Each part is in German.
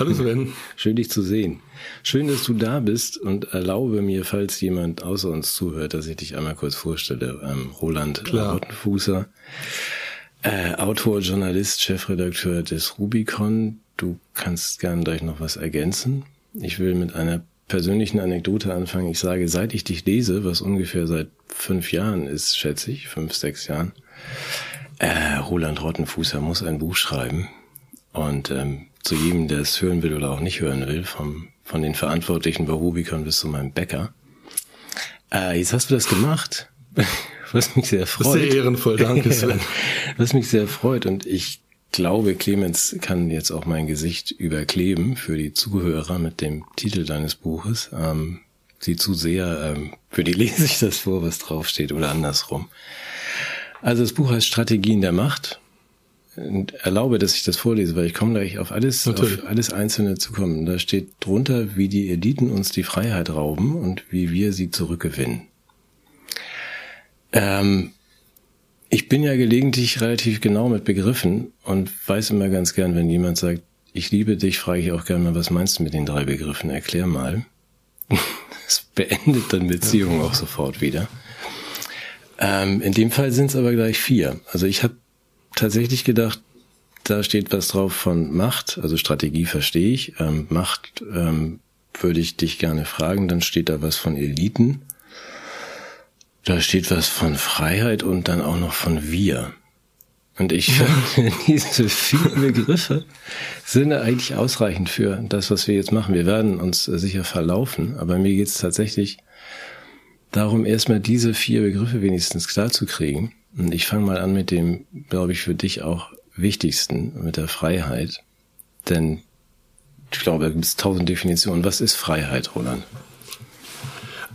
Hallo Sven. Schön dich zu sehen. Schön, dass du da bist und erlaube mir, falls jemand außer uns zuhört, dass ich dich einmal kurz vorstelle. Ähm, Roland Klar. Rottenfußer, äh, Autor, Journalist, Chefredakteur des Rubicon. Du kannst gern gleich noch was ergänzen. Ich will mit einer persönlichen Anekdote anfangen. Ich sage, seit ich dich lese, was ungefähr seit fünf Jahren ist, schätze ich, fünf, sechs Jahren, äh, Roland Rottenfußer muss ein Buch schreiben. Und ähm, zu jedem, der es hören will oder auch nicht hören will, vom, von den Verantwortlichen bei Rubicon bis zu meinem Bäcker. Äh, jetzt hast du das gemacht, was mich sehr freut. Sehr ehrenvoll, danke Sven. was mich sehr freut und ich glaube, Clemens kann jetzt auch mein Gesicht überkleben für die Zuhörer mit dem Titel deines Buches. Ähm, sieh zu sehr, ähm, für die lese ich das vor, was draufsteht oder andersrum. Also das Buch heißt Strategien der Macht erlaube, dass ich das vorlese, weil ich komme gleich auf alles, Natürlich. auf alles Einzelne zu kommen. Da steht drunter, wie die Eliten uns die Freiheit rauben und wie wir sie zurückgewinnen. Ähm, ich bin ja gelegentlich relativ genau mit Begriffen und weiß immer ganz gern, wenn jemand sagt, ich liebe dich, frage ich auch gerne mal, was meinst du mit den drei Begriffen? Erklär mal. Das beendet dann Beziehungen auch sofort wieder. Ähm, in dem Fall sind es aber gleich vier. Also ich habe tatsächlich gedacht, da steht was drauf von Macht, also Strategie verstehe ich. Ähm, Macht ähm, würde ich dich gerne fragen. Dann steht da was von Eliten. Da steht was von Freiheit und dann auch noch von wir. Und ich finde, diese vier Begriffe sind eigentlich ausreichend für das, was wir jetzt machen. Wir werden uns sicher verlaufen, aber mir geht es tatsächlich darum, erstmal diese vier Begriffe wenigstens klar zu kriegen. Und ich fange mal an mit dem, glaube ich, für dich auch wichtigsten, mit der Freiheit. Denn ich glaube, da gibt es tausend Definitionen. Was ist Freiheit, Roland?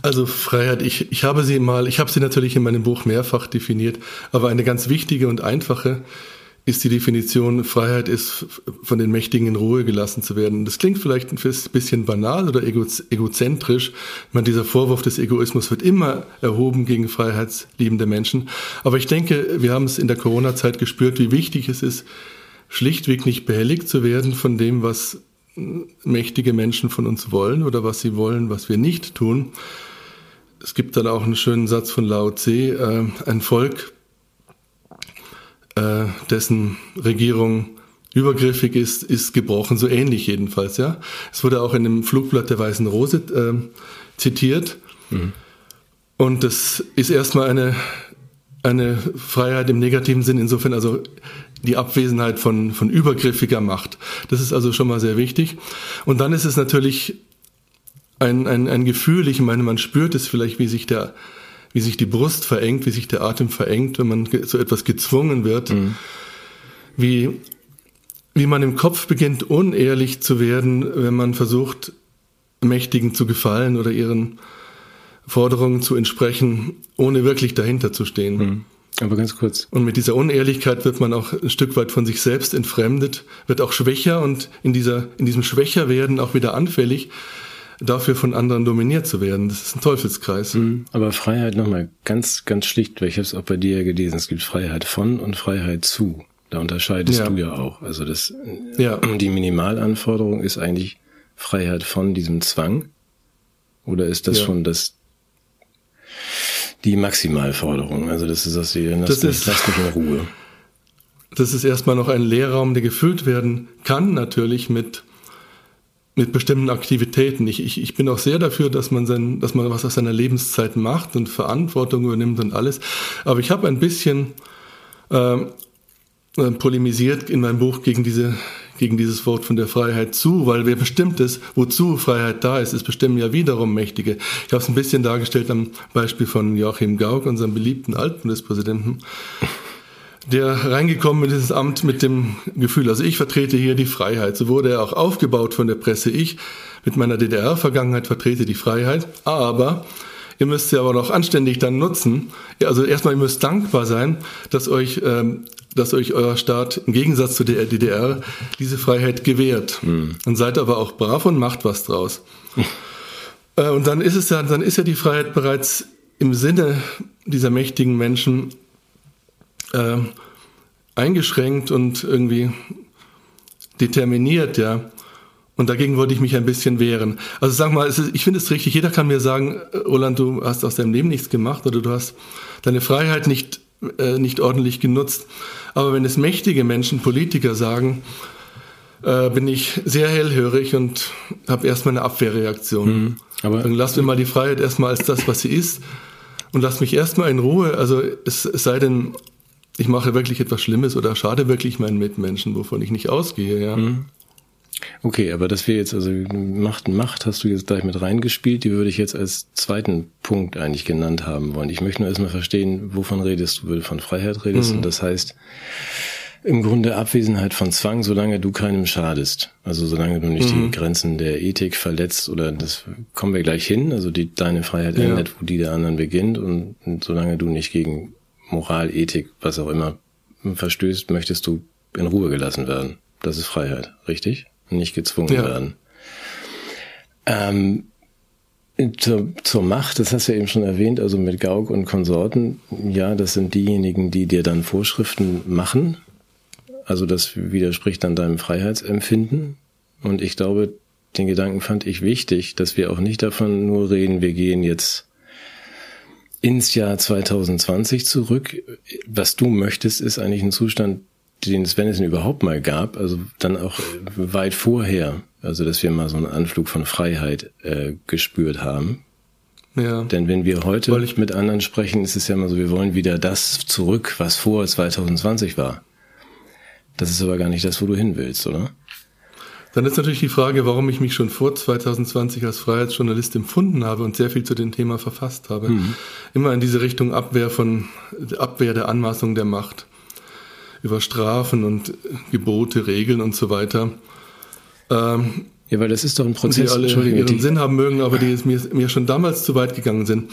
Also Freiheit, ich, ich habe sie mal, ich habe sie natürlich in meinem Buch mehrfach definiert, aber eine ganz wichtige und einfache ist die Definition, Freiheit ist von den Mächtigen in Ruhe gelassen zu werden. Das klingt vielleicht ein bisschen banal oder ego, egozentrisch. Man, dieser Vorwurf des Egoismus wird immer erhoben gegen freiheitsliebende Menschen. Aber ich denke, wir haben es in der Corona-Zeit gespürt, wie wichtig es ist, schlichtweg nicht behelligt zu werden von dem, was mächtige Menschen von uns wollen oder was sie wollen, was wir nicht tun. Es gibt dann auch einen schönen Satz von Lao Tse, äh, ein Volk, äh, dessen Regierung übergriffig ist, ist gebrochen, so ähnlich jedenfalls, ja. Es wurde auch in dem Flugblatt der Weißen Rose äh, zitiert. Mhm. Und das ist erstmal eine, eine Freiheit im negativen Sinn, insofern also die Abwesenheit von, von übergriffiger Macht. Das ist also schon mal sehr wichtig. Und dann ist es natürlich ein, ein, ein Gefühl, ich meine, man spürt es vielleicht, wie sich der, wie sich die Brust verengt, wie sich der Atem verengt, wenn man so etwas gezwungen wird, mhm. wie, wie man im Kopf beginnt, unehrlich zu werden, wenn man versucht, Mächtigen zu gefallen oder ihren Forderungen zu entsprechen, ohne wirklich dahinter zu stehen. Mhm. Aber ganz kurz. Und mit dieser Unehrlichkeit wird man auch ein Stück weit von sich selbst entfremdet, wird auch schwächer und in dieser, in diesem Schwächerwerden auch wieder anfällig, dafür von anderen dominiert zu werden. Das ist ein Teufelskreis. Mhm. Aber Freiheit nochmal ganz, ganz schlicht, weil ich habe es auch bei dir ja gelesen, es gibt Freiheit von und Freiheit zu. Da unterscheidest ja. du ja auch. Also das, ja. die Minimalanforderung ist eigentlich Freiheit von diesem Zwang. Oder ist das ja. schon das, die Maximalforderung? Also das ist das, das, das ist, lass mich in Ruhe. Das ist erstmal noch ein Leerraum, der gefüllt werden kann, natürlich mit mit bestimmten Aktivitäten. Ich, ich, ich bin auch sehr dafür, dass man, sein, dass man was aus seiner Lebenszeit macht und Verantwortung übernimmt und alles. Aber ich habe ein bisschen äh, polemisiert in meinem Buch gegen diese gegen dieses Wort von der Freiheit zu, weil wer bestimmt ist, wozu Freiheit da ist, ist bestimmen ja wiederum Mächtige. Ich habe es ein bisschen dargestellt am Beispiel von Joachim Gauck, unserem beliebten Altbundespräsidenten der reingekommen in dieses Amt mit dem Gefühl, also ich vertrete hier die Freiheit. So wurde er auch aufgebaut von der Presse. Ich mit meiner DDR-Vergangenheit vertrete die Freiheit, aber ihr müsst sie aber noch anständig dann nutzen. Also erstmal, ihr müsst dankbar sein, dass euch, ähm, dass euch euer Staat im Gegensatz zu der DDR diese Freiheit gewährt. Mhm. Und seid aber auch brav und macht was draus. äh, und dann ist es ja, dann ist ja die Freiheit bereits im Sinne dieser mächtigen Menschen äh, eingeschränkt und irgendwie determiniert, ja. Und dagegen wollte ich mich ein bisschen wehren. Also sag mal, ist, ich finde es richtig, jeder kann mir sagen, äh, Roland, du hast aus deinem Leben nichts gemacht oder du hast deine Freiheit nicht, äh, nicht ordentlich genutzt. Aber wenn es mächtige Menschen, Politiker sagen, äh, bin ich sehr hellhörig und habe erstmal eine Abwehrreaktion. Mhm, aber Dann lass mir mal die Freiheit erstmal als das, was sie ist und lass mich erstmal in Ruhe. Also es, es sei denn, ich mache wirklich etwas Schlimmes oder schade wirklich meinen Mitmenschen, wovon ich nicht ausgehe, ja. Mhm. Okay, aber das wäre jetzt, also Macht, Macht hast du jetzt gleich mit reingespielt, die würde ich jetzt als zweiten Punkt eigentlich genannt haben wollen. Ich möchte nur erstmal verstehen, wovon redest du, von Freiheit redest, mhm. und das heißt, im Grunde Abwesenheit von Zwang, solange du keinem schadest. Also solange du nicht mhm. die Grenzen der Ethik verletzt oder das kommen wir gleich hin, also die, deine Freiheit ja. endet, wo die der anderen beginnt und, und solange du nicht gegen Moral, Ethik, was auch immer verstößt, möchtest du in Ruhe gelassen werden. Das ist Freiheit, richtig? Nicht gezwungen ja. werden. Ähm, zur, zur Macht, das hast du ja eben schon erwähnt, also mit Gauk und Konsorten, ja, das sind diejenigen, die dir dann Vorschriften machen, also das widerspricht dann deinem Freiheitsempfinden. Und ich glaube, den Gedanken fand ich wichtig, dass wir auch nicht davon nur reden, wir gehen jetzt ins Jahr 2020 zurück. Was du möchtest, ist eigentlich ein Zustand, den es, wenn es ihn überhaupt mal gab, also dann auch weit vorher, also dass wir mal so einen Anflug von Freiheit äh, gespürt haben. Ja. Denn wenn wir heute mit anderen sprechen, ist es ja immer so, wir wollen wieder das zurück, was vor 2020 war. Das ist aber gar nicht das, wo du hin willst, oder? Dann ist natürlich die Frage, warum ich mich schon vor 2020 als Freiheitsjournalist empfunden habe und sehr viel zu dem Thema verfasst habe. Mhm. Immer in diese Richtung Abwehr von, Abwehr der Anmaßung der Macht. Über Strafen und Gebote, Regeln und so weiter. Ähm, ja, weil das ist doch ein Prozess, die alle ihren Sinn haben mögen, aber die mir, mir schon damals zu weit gegangen sind.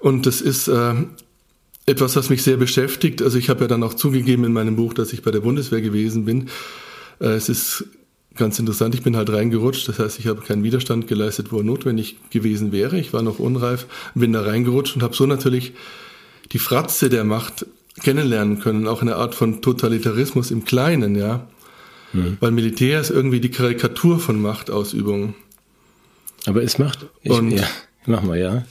Und das ist äh, etwas, was mich sehr beschäftigt. Also ich habe ja dann auch zugegeben in meinem Buch, dass ich bei der Bundeswehr gewesen bin. Äh, es ist ganz interessant, ich bin halt reingerutscht. Das heißt, ich habe keinen Widerstand geleistet, wo er notwendig gewesen wäre. Ich war noch unreif, bin da reingerutscht und habe so natürlich die Fratze der Macht kennenlernen können, auch eine Art von Totalitarismus im Kleinen, ja. Mhm. Weil Militär ist irgendwie die Karikatur von Machtausübung. Aber es macht. Ich, und ja, mach mal, ja.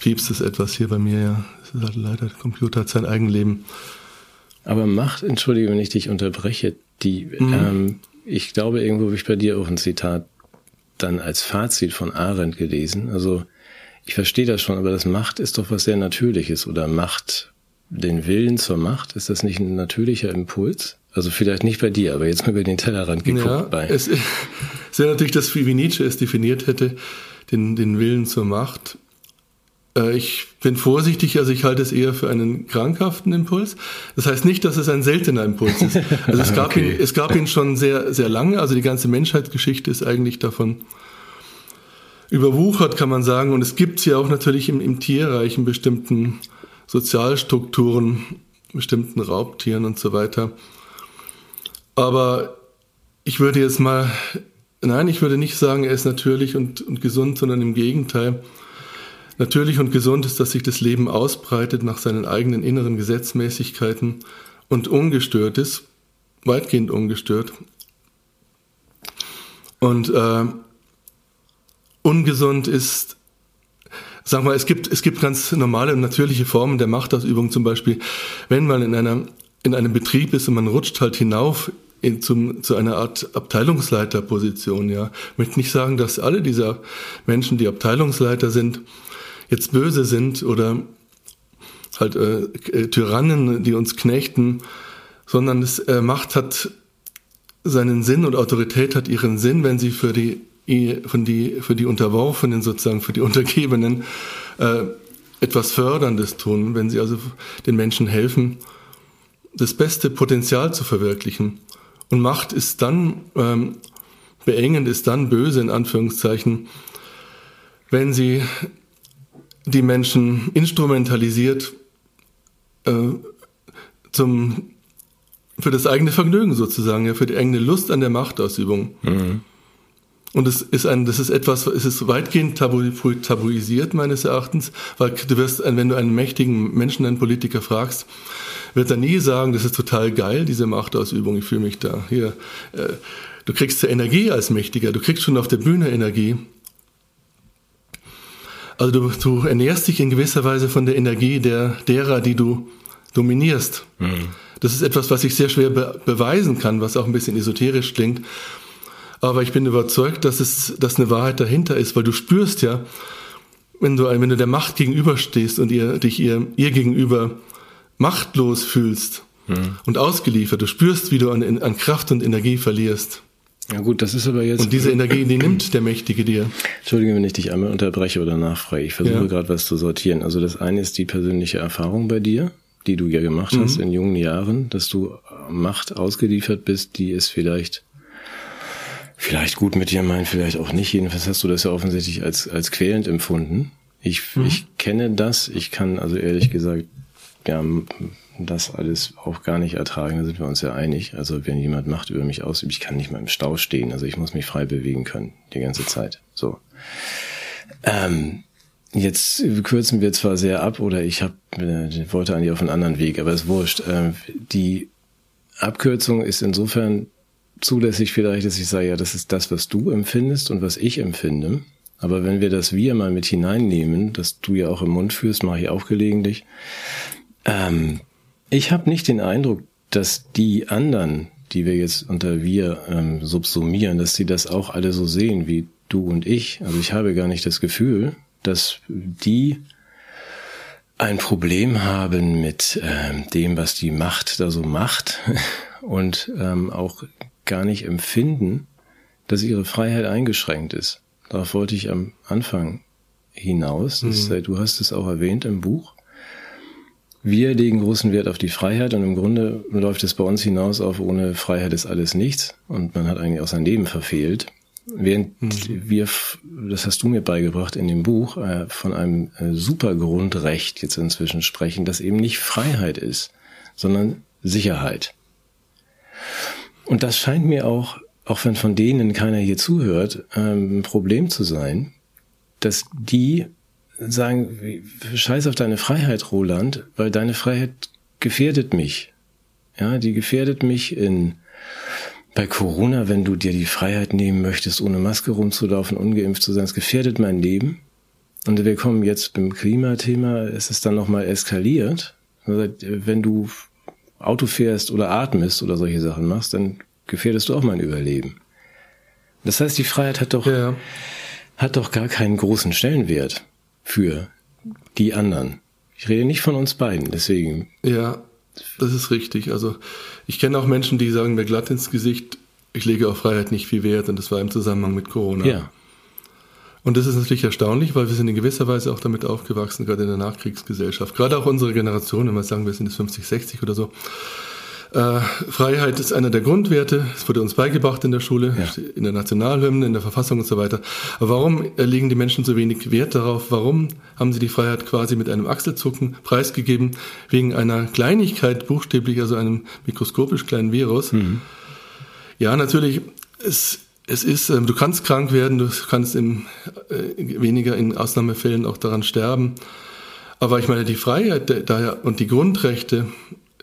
Piepst es etwas hier bei mir, ja. Ist halt leider, der Computer hat sein Eigenleben. Aber Macht, entschuldige, wenn ich dich unterbreche, die, mhm. ähm, ich glaube, irgendwo habe ich bei dir auch ein Zitat dann als Fazit von Arendt gelesen. Also, ich verstehe das schon, aber das Macht ist doch was sehr Natürliches oder Macht, den Willen zur Macht, ist das nicht ein natürlicher Impuls? Also vielleicht nicht bei dir, aber jetzt mal über den Tellerrand geguckt. Ja, bei. Es ist ja natürlich das, wie Nietzsche es definiert hätte, den, den Willen zur Macht. Äh, ich bin vorsichtig, also ich halte es eher für einen krankhaften Impuls. Das heißt nicht, dass es ein seltener Impuls ist. Also es gab, okay. ihn, es gab ihn schon sehr, sehr lange. Also die ganze Menschheitsgeschichte ist eigentlich davon überwuchert, kann man sagen. Und es gibt ja auch natürlich im, im Tierreich in bestimmten Sozialstrukturen, bestimmten Raubtieren und so weiter. Aber ich würde jetzt mal, nein, ich würde nicht sagen, er ist natürlich und, und gesund, sondern im Gegenteil. Natürlich und gesund ist, dass sich das Leben ausbreitet nach seinen eigenen inneren Gesetzmäßigkeiten und ungestört ist, weitgehend ungestört. Und äh, ungesund ist, sag mal, es gibt, es gibt ganz normale und natürliche Formen der Machtausübung, zum Beispiel, wenn man in, einer, in einem Betrieb ist und man rutscht halt hinauf in, zum, zu einer Art Abteilungsleiterposition. Ja, ich möchte nicht sagen, dass alle dieser Menschen, die Abteilungsleiter sind, jetzt böse sind oder halt äh, äh, Tyrannen, die uns knechten, sondern es, äh, Macht hat seinen Sinn und Autorität hat ihren Sinn, wenn sie für die, von die, für die Unterworfenen sozusagen, für die Untergebenen äh, etwas Förderndes tun, wenn sie also den Menschen helfen, das beste Potenzial zu verwirklichen. Und Macht ist dann, ähm, beengend ist dann böse in Anführungszeichen, wenn sie die Menschen instrumentalisiert äh, zum für das eigene Vergnügen sozusagen, ja, für die eigene Lust an der Machtausübung. Mhm. Und es ist ein, das ist etwas, es ist weitgehend tabu, tabuisiert meines Erachtens, weil du wirst, wenn du einen mächtigen Menschen, einen Politiker fragst, wird er nie sagen, das ist total geil, diese Machtausübung, ich fühle mich da hier. Äh, du kriegst ja Energie als Mächtiger, du kriegst schon auf der Bühne Energie. Also du, du ernährst dich in gewisser Weise von der Energie der, derer, die du dominierst. Mhm. Das ist etwas, was ich sehr schwer be beweisen kann, was auch ein bisschen esoterisch klingt. Aber ich bin überzeugt, dass es, dass eine Wahrheit dahinter ist, weil du spürst ja, wenn du, wenn du der Macht gegenüberstehst und ihr, dich ihr, ihr gegenüber machtlos fühlst hm. und ausgeliefert, du spürst, wie du an, an Kraft und Energie verlierst. Ja gut, das ist aber jetzt. Und diese Energie, die nimmt der Mächtige dir. Entschuldige, wenn ich dich einmal unterbreche oder nachfrage. Ich versuche ja. gerade was zu sortieren. Also das eine ist die persönliche Erfahrung bei dir, die du ja gemacht hast mhm. in jungen Jahren, dass du Macht ausgeliefert bist, die es vielleicht vielleicht gut mit dir meint, vielleicht auch nicht. Jedenfalls hast du das ja offensichtlich als, als quälend empfunden. Ich, mhm. ich kenne das. Ich kann also ehrlich gesagt, ja, das alles auch gar nicht ertragen. Da sind wir uns ja einig. Also wenn jemand Macht über mich ausübt, ich kann nicht mal im Stau stehen. Also ich muss mich frei bewegen können die ganze Zeit. So. Ähm, jetzt kürzen wir zwar sehr ab oder ich hab, äh, wollte eigentlich auf einen anderen Weg, aber ist wurscht. Ähm, die Abkürzung ist insofern zulässig vielleicht, dass ich sage, ja, das ist das, was du empfindest und was ich empfinde. Aber wenn wir das Wir mal mit hineinnehmen, das du ja auch im Mund führst, mache ich auch gelegentlich. Ähm, ich habe nicht den Eindruck, dass die anderen, die wir jetzt unter Wir ähm, subsumieren, dass sie das auch alle so sehen wie du und ich. Also ich habe gar nicht das Gefühl, dass die ein Problem haben mit ähm, dem, was die Macht da so macht und ähm, auch gar nicht empfinden, dass ihre Freiheit eingeschränkt ist. Darauf wollte ich am Anfang hinaus. Mhm. Du hast es auch erwähnt im Buch. Wir legen großen Wert auf die Freiheit und im Grunde läuft es bei uns hinaus auf, ohne Freiheit ist alles nichts und man hat eigentlich auch sein Leben verfehlt. Während mhm. wir, das hast du mir beigebracht in dem Buch, äh, von einem äh, super Grundrecht jetzt inzwischen sprechen, das eben nicht Freiheit ist, sondern Sicherheit. Und das scheint mir auch, auch wenn von denen keiner hier zuhört, ähm, ein Problem zu sein, dass die sagen, scheiß auf deine Freiheit, Roland, weil deine Freiheit gefährdet mich. Ja, die gefährdet mich in, bei Corona, wenn du dir die Freiheit nehmen möchtest, ohne Maske rumzulaufen, ungeimpft zu sein, es gefährdet mein Leben. Und wir kommen jetzt beim Klimathema, es ist dann nochmal eskaliert. Wenn du Auto fährst oder atmest oder solche Sachen machst, dann gefährdest du auch mein Überleben. Das heißt, die Freiheit hat doch, ja. hat doch gar keinen großen Stellenwert für die anderen. Ich rede nicht von uns beiden, deswegen. Ja, das ist richtig. Also ich kenne auch Menschen, die sagen mir glatt ins Gesicht, ich lege auf Freiheit nicht viel Wert und das war im Zusammenhang mit Corona. Ja. Und das ist natürlich erstaunlich, weil wir sind in gewisser Weise auch damit aufgewachsen, gerade in der Nachkriegsgesellschaft. Gerade auch unsere Generation, wenn wir sagen, wir sind jetzt 50, 60 oder so. Äh, Freiheit ist einer der Grundwerte. Es wurde uns beigebracht in der Schule, ja. in der Nationalhymne, in der Verfassung und so weiter. Aber warum legen die Menschen so wenig Wert darauf? Warum haben sie die Freiheit quasi mit einem Achselzucken preisgegeben? Wegen einer Kleinigkeit, buchstäblich, also einem mikroskopisch kleinen Virus. Mhm. Ja, natürlich, es es ist, ähm, du kannst krank werden, du kannst im, äh, weniger in Ausnahmefällen auch daran sterben. Aber ich meine, die Freiheit daher und die Grundrechte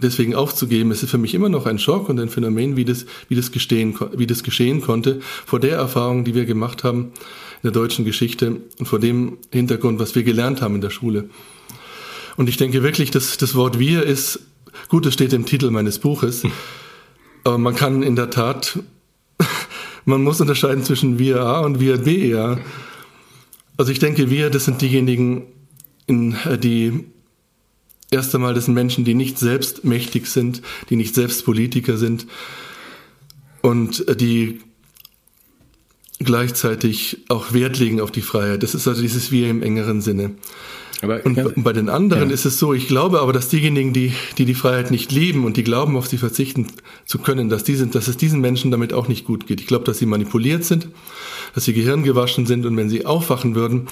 deswegen aufzugeben, es ist für mich immer noch ein Schock und ein Phänomen, wie das, wie das, gestehen, wie das geschehen konnte, vor der Erfahrung, die wir gemacht haben in der deutschen Geschichte und vor dem Hintergrund, was wir gelernt haben in der Schule. Und ich denke wirklich, dass das Wort wir ist, gut, es steht im Titel meines Buches, aber man kann in der Tat man muss unterscheiden zwischen wir A und wir B, ja. Also ich denke, wir, das sind diejenigen, in, äh, die erst einmal, das sind Menschen, die nicht selbst mächtig sind, die nicht selbst Politiker sind und äh, die gleichzeitig auch Wert legen auf die Freiheit. Das ist also dieses Wir im engeren Sinne. Aber, und ja, bei den anderen ja. ist es so, ich glaube aber, dass diejenigen, die, die die Freiheit nicht leben und die glauben, auf sie verzichten zu können, dass, die sind, dass es diesen Menschen damit auch nicht gut geht. Ich glaube, dass sie manipuliert sind, dass sie gehirngewaschen sind und wenn sie aufwachen würden,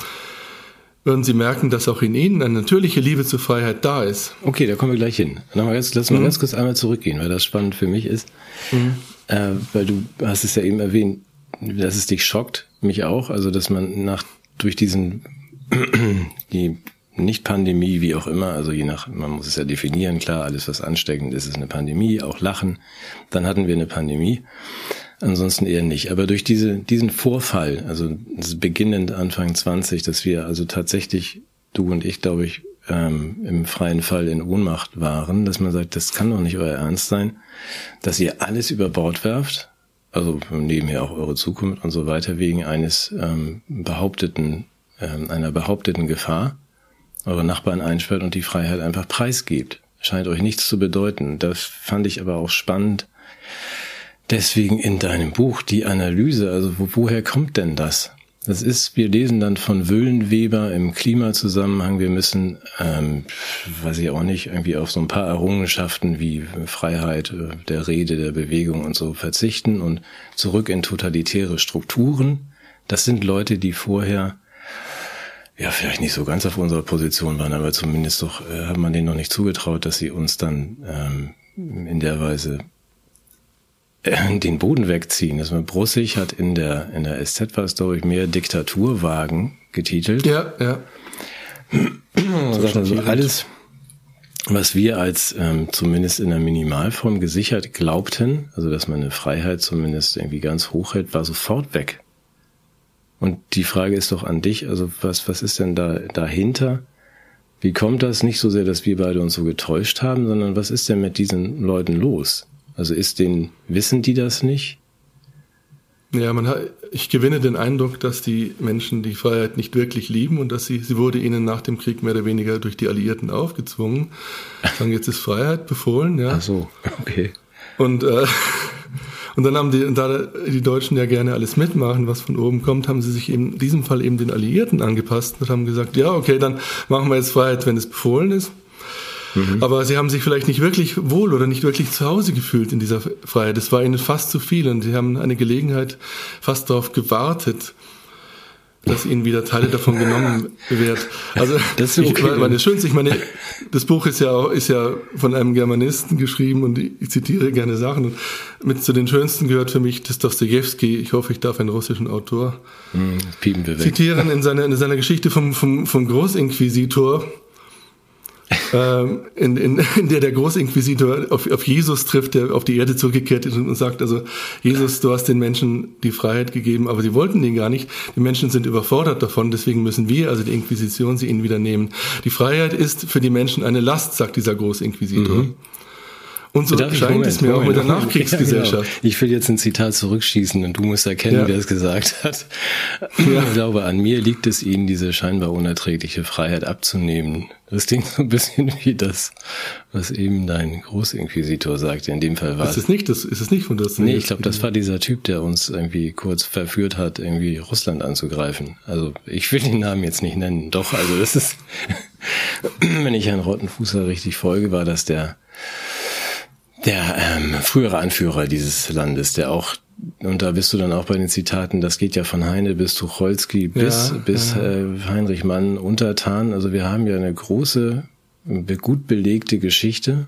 würden sie merken, dass auch in ihnen eine natürliche Liebe zur Freiheit da ist. Okay, da kommen wir gleich hin. Lass mal mhm. ganz kurz einmal zurückgehen, weil das spannend für mich ist. Mhm. Äh, weil du hast es ja eben erwähnt, dass es dich schockt, mich auch, also dass man nach durch diesen die nicht Pandemie, wie auch immer, also je nach, man muss es ja definieren, klar, alles was ansteckend ist, ist eine Pandemie, auch Lachen. Dann hatten wir eine Pandemie. Ansonsten eher nicht. Aber durch diese, diesen Vorfall, also beginnend Anfang 20, dass wir also tatsächlich, du und ich, glaube ich, ähm, im freien Fall in Ohnmacht waren, dass man sagt, das kann doch nicht euer Ernst sein, dass ihr alles über Bord werft, also nebenher auch eure Zukunft und so weiter, wegen eines ähm, behaupteten, ähm, einer behaupteten Gefahr, eure Nachbarn einsperrt und die Freiheit einfach preisgebt. Scheint euch nichts zu bedeuten. Das fand ich aber auch spannend. Deswegen in deinem Buch die Analyse, also wo, woher kommt denn das? Das ist, wir lesen dann von Wüllenweber im Klimazusammenhang, wir müssen, ähm, weiß ich auch nicht, irgendwie auf so ein paar Errungenschaften wie Freiheit äh, der Rede, der Bewegung und so verzichten und zurück in totalitäre Strukturen. Das sind Leute, die vorher ja, vielleicht nicht so ganz auf unserer Position waren, aber zumindest doch äh, hat man denen noch nicht zugetraut, dass sie uns dann ähm, in der Weise den Boden wegziehen. Das man Brussig hat in der in der SZ war es glaube ich mehr Diktaturwagen getitelt. Ja, ja. sagt also alles, was wir als ähm, zumindest in der Minimalform gesichert glaubten, also dass man eine Freiheit zumindest irgendwie ganz hoch hält, war sofort weg. Und die Frage ist doch an dich, also was, was ist denn da dahinter? Wie kommt das nicht so sehr, dass wir beide uns so getäuscht haben, sondern was ist denn mit diesen Leuten los? Also ist den, wissen die das nicht? Ja, man hat, ich gewinne den Eindruck, dass die Menschen die Freiheit nicht wirklich lieben und dass sie, sie wurde ihnen nach dem Krieg mehr oder weniger durch die Alliierten aufgezwungen. Sagen, jetzt ist Freiheit befohlen, ja. Ach so, okay. Und, äh, und dann haben die, da die Deutschen ja gerne alles mitmachen, was von oben kommt, haben sie sich in diesem Fall eben den Alliierten angepasst und haben gesagt, ja, okay, dann machen wir jetzt Freiheit, wenn es befohlen ist. Mhm. Aber sie haben sich vielleicht nicht wirklich wohl oder nicht wirklich zu Hause gefühlt in dieser Freiheit. Es war ihnen fast zu viel und sie haben eine Gelegenheit fast darauf gewartet, dass ihnen wieder Teile davon genommen wird. Also das ist okay. ich meine, das Schönste, ich meine, das Buch ist ja auch, ist ja von einem Germanisten geschrieben und ich zitiere gerne Sachen. Und mit zu den schönsten gehört für mich das Dostoevsky. Ich hoffe, ich darf einen russischen Autor mm, zitieren in seiner, in seiner Geschichte vom, vom, vom Großinquisitor in, in, in der der Großinquisitor auf, auf Jesus trifft, der auf die Erde zurückgekehrt ist und sagt, also Jesus, du hast den Menschen die Freiheit gegeben, aber sie wollten den gar nicht. Die Menschen sind überfordert davon, deswegen müssen wir, also die Inquisition, sie ihnen wieder nehmen. Die Freiheit ist für die Menschen eine Last, sagt dieser Großinquisitor. Mhm. Und so Darf scheint es mir Moment, auch mit der Nachkriegsgesellschaft. Ja, genau. Ich will jetzt ein Zitat zurückschießen und du musst erkennen, ja. wer es gesagt hat. Ja. Ich glaube, an mir liegt es ihnen, diese scheinbar unerträgliche Freiheit abzunehmen. Das klingt so ein bisschen wie das, was eben dein Großinquisitor sagte. In dem Fall war ist es nicht, das ist es nicht von das. Nee, ich glaube, das war dieser Typ, der uns irgendwie kurz verführt hat, irgendwie Russland anzugreifen. Also ich will den Namen jetzt nicht nennen. Doch, also das ist, wenn ich Herrn Rottenfußer richtig folge, war das der der ähm, frühere Anführer dieses Landes, der auch und da bist du dann auch bei den Zitaten, das geht ja von Heine bis Tucholsky bis, ja, bis ja. Äh, Heinrich Mann untertan. Also wir haben ja eine große, gut belegte Geschichte.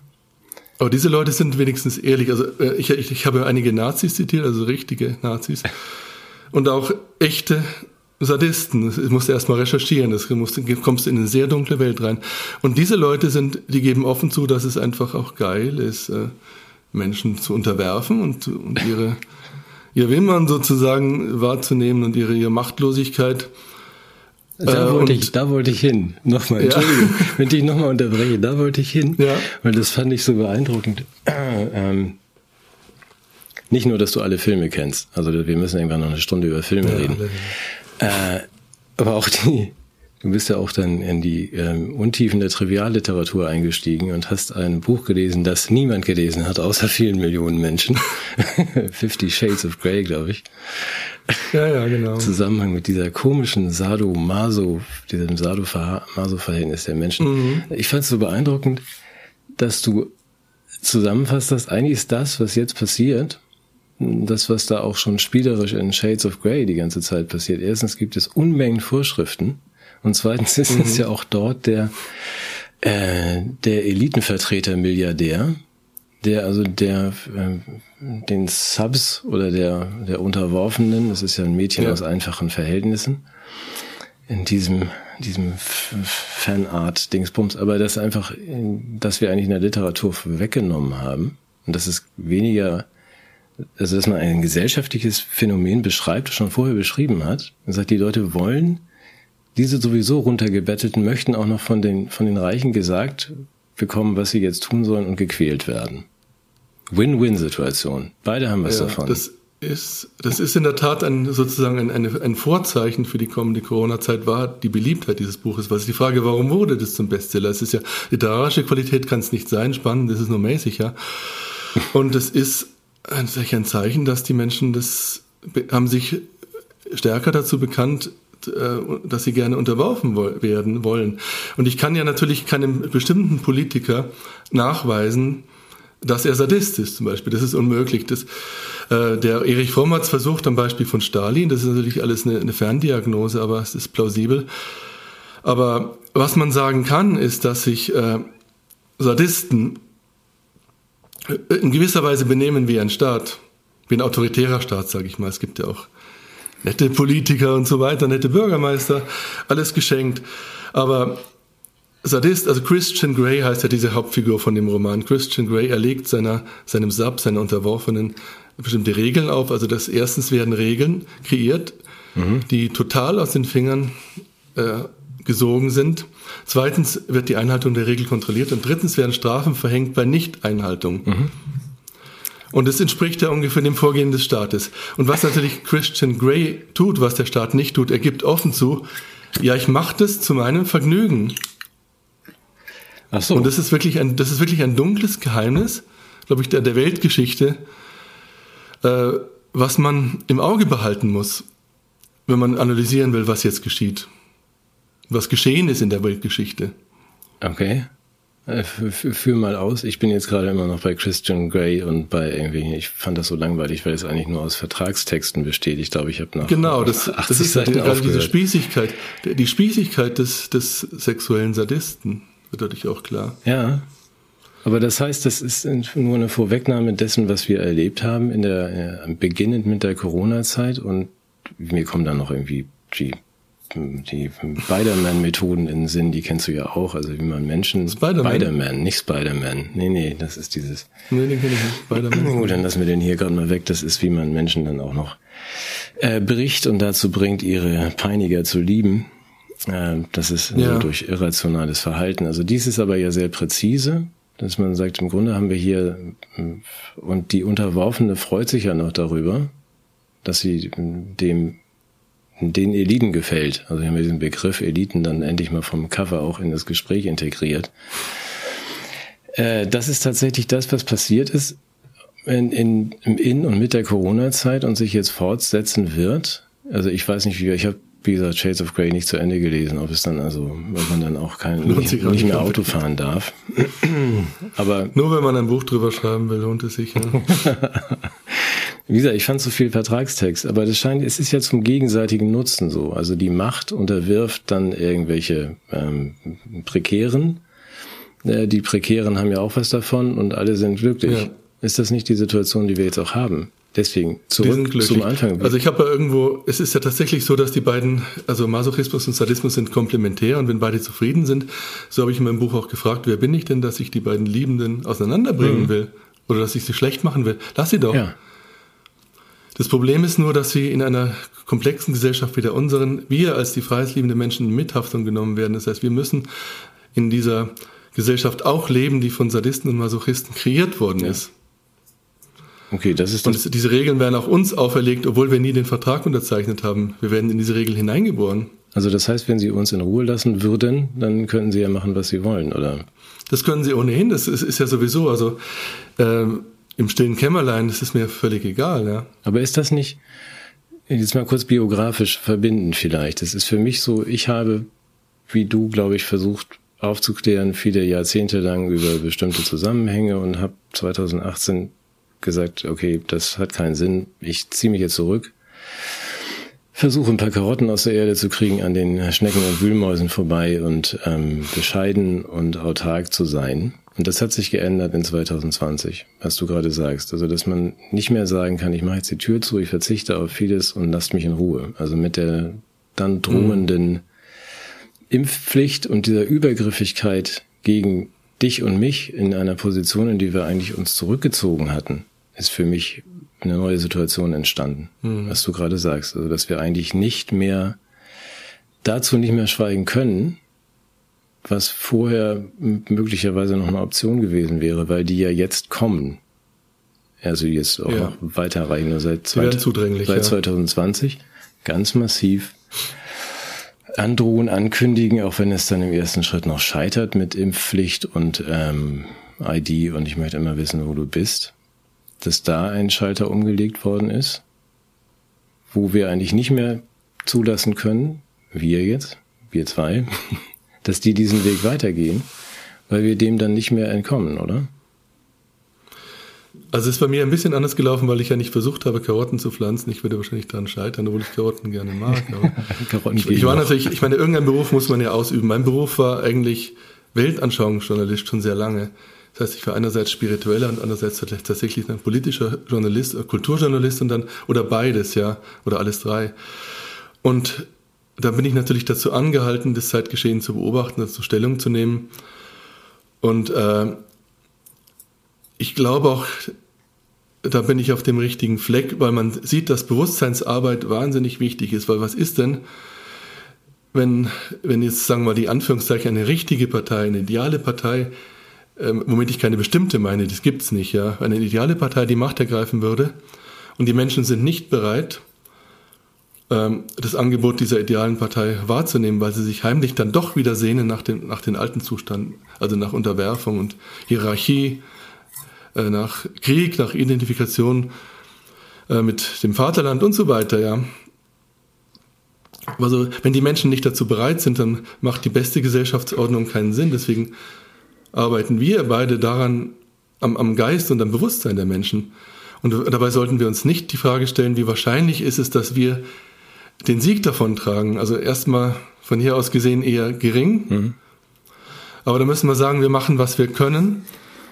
Aber diese Leute sind wenigstens ehrlich. Also äh, ich, ich, ich habe einige Nazis zitiert, also richtige Nazis. Und auch echte Sadisten. Das musst du erstmal recherchieren. Das musst, kommst in eine sehr dunkle Welt rein. Und diese Leute sind, die geben offen zu, dass es einfach auch geil ist, äh, Menschen zu unterwerfen und, und ihre, ihr Wimmern sozusagen wahrzunehmen und ihre, ihre Machtlosigkeit. Da, äh, wollte ich, da wollte ich hin. Nochmal, Entschuldigung, ja. wenn ich nochmal unterbreche, da wollte ich hin. Ja. Weil das fand ich so beeindruckend. ähm, nicht nur, dass du alle Filme kennst. Also wir müssen irgendwann noch eine Stunde über Filme ja, reden. Äh, aber auch die, du bist ja auch dann in die ähm, Untiefen der Trivialliteratur eingestiegen und hast ein Buch gelesen, das niemand gelesen hat, außer vielen Millionen Menschen. Fifty Shades of Grey, glaube ich. Ja, ja, genau. Zusammenhang mit dieser komischen Sado-Maso, diesem Sado-Maso-Verhältnis der Menschen. Mhm. Ich fand es so beeindruckend, dass du zusammenfasst hast, eigentlich ist das, was jetzt passiert, das, was da auch schon spielerisch in Shades of Grey die ganze Zeit passiert. Erstens gibt es Unmengen Vorschriften und zweitens ist mhm. es ja auch dort der, äh, der Elitenvertreter Milliardär, der also der äh, den Subs oder der der Unterworfenen, das ist ja ein Mädchen ja. aus einfachen Verhältnissen, in diesem diesem Fanart Dingsbums, aber das einfach, dass wir eigentlich in der Literatur weggenommen haben und das ist weniger also dass man ein gesellschaftliches Phänomen beschreibt, schon vorher beschrieben hat. Man sagt, die Leute wollen, diese sowieso runtergebettelten möchten auch noch von den, von den Reichen gesagt bekommen, was sie jetzt tun sollen und gequält werden. Win-Win-Situation. Beide haben was ja, davon. Das ist, das ist in der Tat ein, sozusagen ein, ein, ein Vorzeichen für die kommende Corona-Zeit war die Beliebtheit dieses Buches. Was ist die Frage, warum wurde das zum Bestseller? Es ist ja, literarische Qualität kann es nicht sein, spannend ist es nur mäßig, ja. Und es ist ein, ein Zeichen, dass die Menschen das, haben sich stärker dazu bekannt, äh, dass sie gerne unterworfen werden wollen. Und ich kann ja natürlich keinem bestimmten Politiker nachweisen, dass er Sadist ist zum Beispiel. Das ist unmöglich. Das, äh, der Erich Fromm hat es versucht am Beispiel von Stalin. Das ist natürlich alles eine, eine Ferndiagnose, aber es ist plausibel. Aber was man sagen kann, ist, dass sich äh, Sadisten in gewisser Weise benehmen wie ein Staat, wie ein autoritärer Staat, sage ich mal. Es gibt ja auch nette Politiker und so weiter, nette Bürgermeister, alles geschenkt. Aber Sadist, also Christian Grey heißt ja diese Hauptfigur von dem Roman. Christian Grey erlegt seiner, seinem Sub, seiner Unterworfenen bestimmte Regeln auf. Also das erstens werden Regeln kreiert, mhm. die total aus den Fingern äh, gesogen sind. Zweitens wird die Einhaltung der Regel kontrolliert und drittens werden Strafen verhängt bei Nichteinhaltung. Mhm. Und es entspricht ja ungefähr dem Vorgehen des Staates. Und was natürlich Christian Grey tut, was der Staat nicht tut, er gibt offen zu, ja, ich mache das zu meinem Vergnügen. Ach so. Und das ist wirklich ein, das ist wirklich ein dunkles Geheimnis, glaube ich, der, der Weltgeschichte, äh, was man im Auge behalten muss, wenn man analysieren will, was jetzt geschieht. Was geschehen ist in der Weltgeschichte. Okay. Äh, führ mal aus. Ich bin jetzt gerade immer noch bei Christian Grey und bei irgendwie, ich fand das so langweilig, weil es eigentlich nur aus Vertragstexten besteht. Ich glaube, ich habe noch. Genau, das, das ist Seiten gerade diese Spießigkeit. Die Spießigkeit des, des sexuellen Sadisten wird dadurch auch klar. Ja. Aber das heißt, das ist nur eine Vorwegnahme dessen, was wir erlebt haben in der, äh, beginnend mit der Corona-Zeit und mir kommen dann noch irgendwie die die Spider-Man-Methoden in Sinn, die kennst du ja auch, also wie man Menschen... Spider-Man? Spider nicht Spider-Man. Nee, nee, das ist dieses... Nee, den kenne ich nicht. Spider-Man. Gut, dann lassen wir den hier gerade mal weg. Das ist, wie man Menschen dann auch noch äh, bricht und dazu bringt, ihre Peiniger zu lieben. Äh, das ist ja. nur durch irrationales Verhalten. Also dies ist aber ja sehr präzise, dass man sagt, im Grunde haben wir hier, und die Unterworfene freut sich ja noch darüber, dass sie dem den Eliten gefällt. Also wir haben diesen Begriff Eliten dann endlich mal vom Cover auch in das Gespräch integriert. Äh, das ist tatsächlich das, was passiert ist in, in, in und mit der Corona-Zeit und sich jetzt fortsetzen wird. Also ich weiß nicht, wie ich habe wie gesagt Shades of Grey nicht zu Ende gelesen, ob es dann also, ob man dann auch kein nicht, nicht mehr Auto fahren darf. Aber nur wenn man ein Buch drüber schreiben will, lohnt es sich. Ja. Wie gesagt, ich fand so viel Vertragstext, aber das scheint, es ist ja zum gegenseitigen Nutzen so. Also die Macht unterwirft dann irgendwelche ähm, Prekären. Äh, die Prekären haben ja auch was davon und alle sind glücklich. Ja. Ist das nicht die Situation, die wir jetzt auch haben? Deswegen zurück zum Anfang. Also ich habe ja irgendwo, es ist ja tatsächlich so, dass die beiden, also Masochismus und Sadismus sind komplementär und wenn beide zufrieden sind, so habe ich in meinem Buch auch gefragt, wer bin ich denn, dass ich die beiden Liebenden auseinanderbringen mhm. will oder dass ich sie schlecht machen will. Lass sie doch. Ja. Das Problem ist nur, dass sie in einer komplexen Gesellschaft wie der unseren, wir als die freiheitsliebende Menschen in Mithaftung genommen werden. Das heißt, wir müssen in dieser Gesellschaft auch leben, die von Sadisten und Masochisten kreiert worden ja. ist. Okay, das ist das. Und diese Regeln werden auch uns auferlegt, obwohl wir nie den Vertrag unterzeichnet haben. Wir werden in diese Regeln hineingeboren. Also das heißt, wenn Sie uns in Ruhe lassen würden, dann können Sie ja machen, was Sie wollen, oder? Das können Sie ohnehin. Das ist, ist ja sowieso. Also ähm, im stillen Kämmerlein ist es mir völlig egal, ja. Aber ist das nicht, jetzt mal kurz biografisch verbinden vielleicht. Es ist für mich so, ich habe, wie du, glaube ich, versucht aufzuklären, viele Jahrzehnte lang über bestimmte Zusammenhänge und habe 2018 gesagt, okay, das hat keinen Sinn, ich ziehe mich jetzt zurück, versuche ein paar Karotten aus der Erde zu kriegen, an den Schnecken und Wühlmäusen vorbei und ähm, bescheiden und autark zu sein und das hat sich geändert in 2020, was du gerade sagst. Also, dass man nicht mehr sagen kann, ich mache jetzt die Tür zu, ich verzichte auf vieles und lasst mich in Ruhe. Also mit der dann drohenden mhm. Impfpflicht und dieser Übergriffigkeit gegen dich und mich in einer Position, in die wir eigentlich uns zurückgezogen hatten, ist für mich eine neue Situation entstanden, mhm. was du gerade sagst. Also, dass wir eigentlich nicht mehr dazu nicht mehr schweigen können, was vorher möglicherweise noch eine Option gewesen wäre, weil die ja jetzt kommen. Also jetzt auch ja. noch weiterreichen, nur seit, seit ja. 2020 ganz massiv androhen, ankündigen, auch wenn es dann im ersten Schritt noch scheitert mit Impfpflicht und ähm, ID und ich möchte immer wissen, wo du bist, dass da ein Schalter umgelegt worden ist, wo wir eigentlich nicht mehr zulassen können, wir jetzt, wir zwei, dass die diesen Weg weitergehen, weil wir dem dann nicht mehr entkommen, oder? Also es ist bei mir ein bisschen anders gelaufen, weil ich ja nicht versucht habe, Karotten zu pflanzen. Ich würde wahrscheinlich daran scheitern, obwohl ich Karotten gerne mag. Karotten ich, ich war natürlich, ich meine, irgendeinen Beruf muss man ja ausüben. Mein Beruf war eigentlich Weltanschauungsjournalist schon sehr lange. Das heißt, ich war einerseits spiritueller und andererseits tatsächlich ein politischer Journalist, äh, Kulturjournalist und dann, oder beides, ja, oder alles drei. Und da bin ich natürlich dazu angehalten, das Zeitgeschehen zu beobachten, dazu Stellung zu nehmen. Und äh, ich glaube auch, da bin ich auf dem richtigen Fleck, weil man sieht, dass Bewusstseinsarbeit wahnsinnig wichtig ist. Weil was ist denn, wenn, wenn jetzt, sagen wir mal, die Anführungszeichen eine richtige Partei, eine ideale Partei, ähm, womit ich keine bestimmte meine, das gibt's nicht, ja. Eine ideale Partei die Macht ergreifen würde und die Menschen sind nicht bereit, ähm, das Angebot dieser idealen Partei wahrzunehmen, weil sie sich heimlich dann doch wieder sehnen nach dem, nach den alten Zustand, also nach Unterwerfung und Hierarchie, äh, nach Krieg, nach Identifikation äh, mit dem Vaterland und so weiter, ja. Also, wenn die Menschen nicht dazu bereit sind, dann macht die beste Gesellschaftsordnung keinen Sinn. Deswegen arbeiten wir beide daran, am, am Geist und am Bewusstsein der Menschen. Und dabei sollten wir uns nicht die Frage stellen, wie wahrscheinlich ist es, dass wir den Sieg davon tragen. Also erstmal von hier aus gesehen eher gering. Mhm. Aber da müssen wir sagen, wir machen, was wir können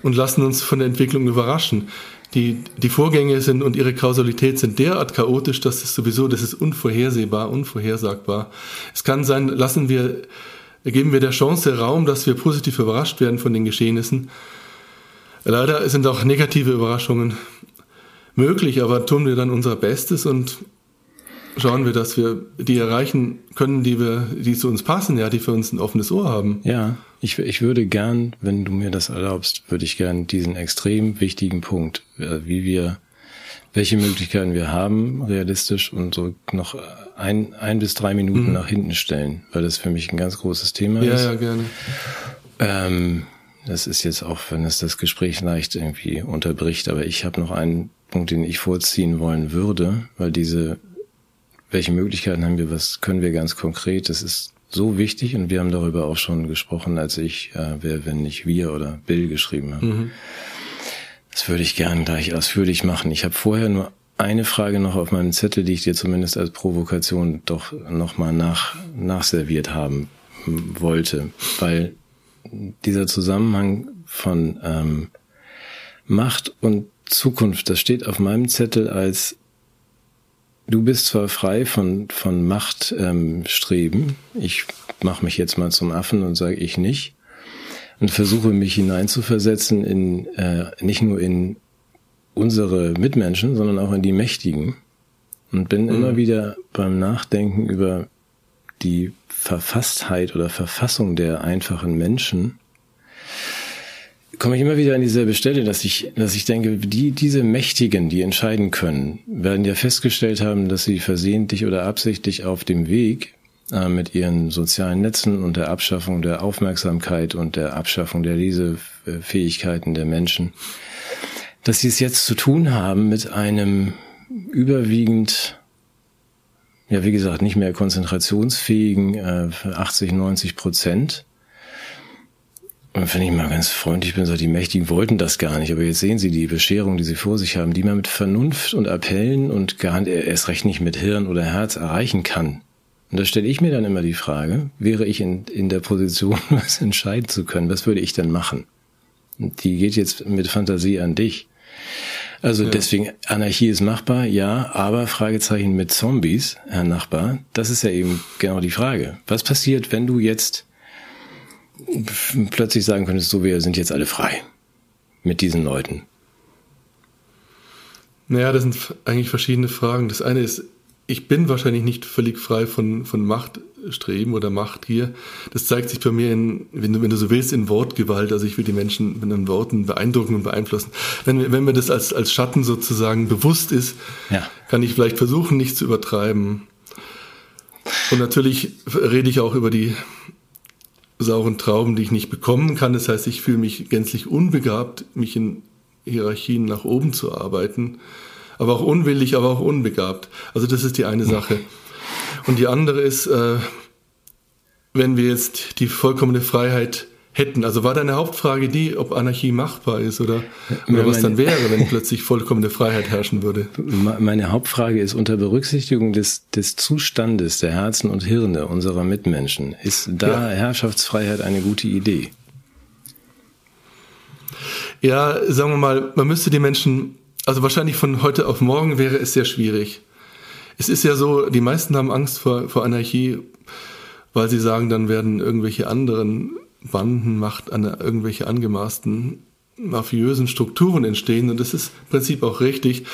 und lassen uns von der Entwicklung überraschen. Die, die Vorgänge sind und ihre Kausalität sind derart chaotisch, dass es sowieso, das ist unvorhersehbar, unvorhersagbar. Es kann sein, lassen wir, geben wir der Chance Raum, dass wir positiv überrascht werden von den Geschehnissen. Leider sind auch negative Überraschungen möglich, aber tun wir dann unser Bestes und schauen wir, dass wir die erreichen können, die wir, die zu uns passen, ja, die für uns ein offenes Ohr haben. Ja, ich, ich würde gern, wenn du mir das erlaubst, würde ich gern diesen extrem wichtigen Punkt, äh, wie wir, welche Möglichkeiten wir haben, realistisch und so noch ein, ein bis drei Minuten mhm. nach hinten stellen, weil das für mich ein ganz großes Thema ja, ist. Ja, gerne. Ähm, das ist jetzt auch, wenn es das Gespräch leicht irgendwie unterbricht, aber ich habe noch einen Punkt, den ich vorziehen wollen würde, weil diese welche Möglichkeiten haben wir, was können wir ganz konkret. Das ist so wichtig und wir haben darüber auch schon gesprochen, als ich, äh, wer, wenn nicht wir oder Bill geschrieben haben. Mhm. Das würde ich gern gleich ausführlich machen. Ich habe vorher nur eine Frage noch auf meinem Zettel, die ich dir zumindest als Provokation doch nochmal nach, nachserviert haben wollte, weil dieser Zusammenhang von ähm, Macht und Zukunft, das steht auf meinem Zettel als Du bist zwar frei von, von Machtstreben, ähm, ich mache mich jetzt mal zum Affen und sage ich nicht, und versuche mich hineinzuversetzen in äh, nicht nur in unsere Mitmenschen, sondern auch in die Mächtigen. Und bin mhm. immer wieder beim Nachdenken über die Verfasstheit oder Verfassung der einfachen Menschen komme ich immer wieder an dieselbe Stelle, dass ich, dass ich denke, die, diese Mächtigen, die entscheiden können, werden ja festgestellt haben, dass sie versehentlich oder absichtlich auf dem Weg äh, mit ihren sozialen Netzen und der Abschaffung der Aufmerksamkeit und der Abschaffung der Lesefähigkeiten der Menschen, dass sie es jetzt zu tun haben mit einem überwiegend ja, wie gesagt, nicht mehr konzentrationsfähigen äh, 80, 90 Prozent wenn ich mal ganz freundlich bin, so die Mächtigen wollten das gar nicht, aber jetzt sehen sie die Bescherung, die sie vor sich haben, die man mit Vernunft und Appellen und gar erst recht nicht mit Hirn oder Herz erreichen kann. Und da stelle ich mir dann immer die Frage, wäre ich in, in der Position, was entscheiden zu können, was würde ich denn machen? Und die geht jetzt mit Fantasie an dich. Also ja. deswegen, Anarchie ist machbar, ja, aber Fragezeichen mit Zombies, Herr Nachbar, das ist ja eben genau die Frage. Was passiert, wenn du jetzt plötzlich sagen könntest, so wir sind jetzt alle frei mit diesen Leuten? Naja, das sind eigentlich verschiedene Fragen. Das eine ist, ich bin wahrscheinlich nicht völlig frei von, von Machtstreben oder Machtgier. Das zeigt sich bei mir in, wenn du, wenn du so willst, in Wortgewalt. Also ich will die Menschen mit den Worten beeindrucken und beeinflussen. Wenn, wenn mir das als, als Schatten sozusagen bewusst ist, ja. kann ich vielleicht versuchen, nicht zu übertreiben. Und natürlich rede ich auch über die sauren Trauben, die ich nicht bekommen kann. Das heißt, ich fühle mich gänzlich unbegabt, mich in Hierarchien nach oben zu arbeiten, aber auch unwillig, aber auch unbegabt. Also das ist die eine Sache. Und die andere ist, äh, wenn wir jetzt die vollkommene Freiheit hätten. Also war deine Hauptfrage die, ob Anarchie machbar ist oder, oder was dann wäre, wenn plötzlich vollkommene Freiheit herrschen würde? Meine Hauptfrage ist unter Berücksichtigung des, des Zustandes der Herzen und Hirne unserer Mitmenschen. Ist da ja. Herrschaftsfreiheit eine gute Idee? Ja, sagen wir mal, man müsste die Menschen, also wahrscheinlich von heute auf morgen wäre es sehr schwierig. Es ist ja so, die meisten haben Angst vor, vor Anarchie, weil sie sagen, dann werden irgendwelche anderen Banden, Macht, an irgendwelche angemaßten mafiösen Strukturen entstehen. Und das ist im Prinzip auch richtig.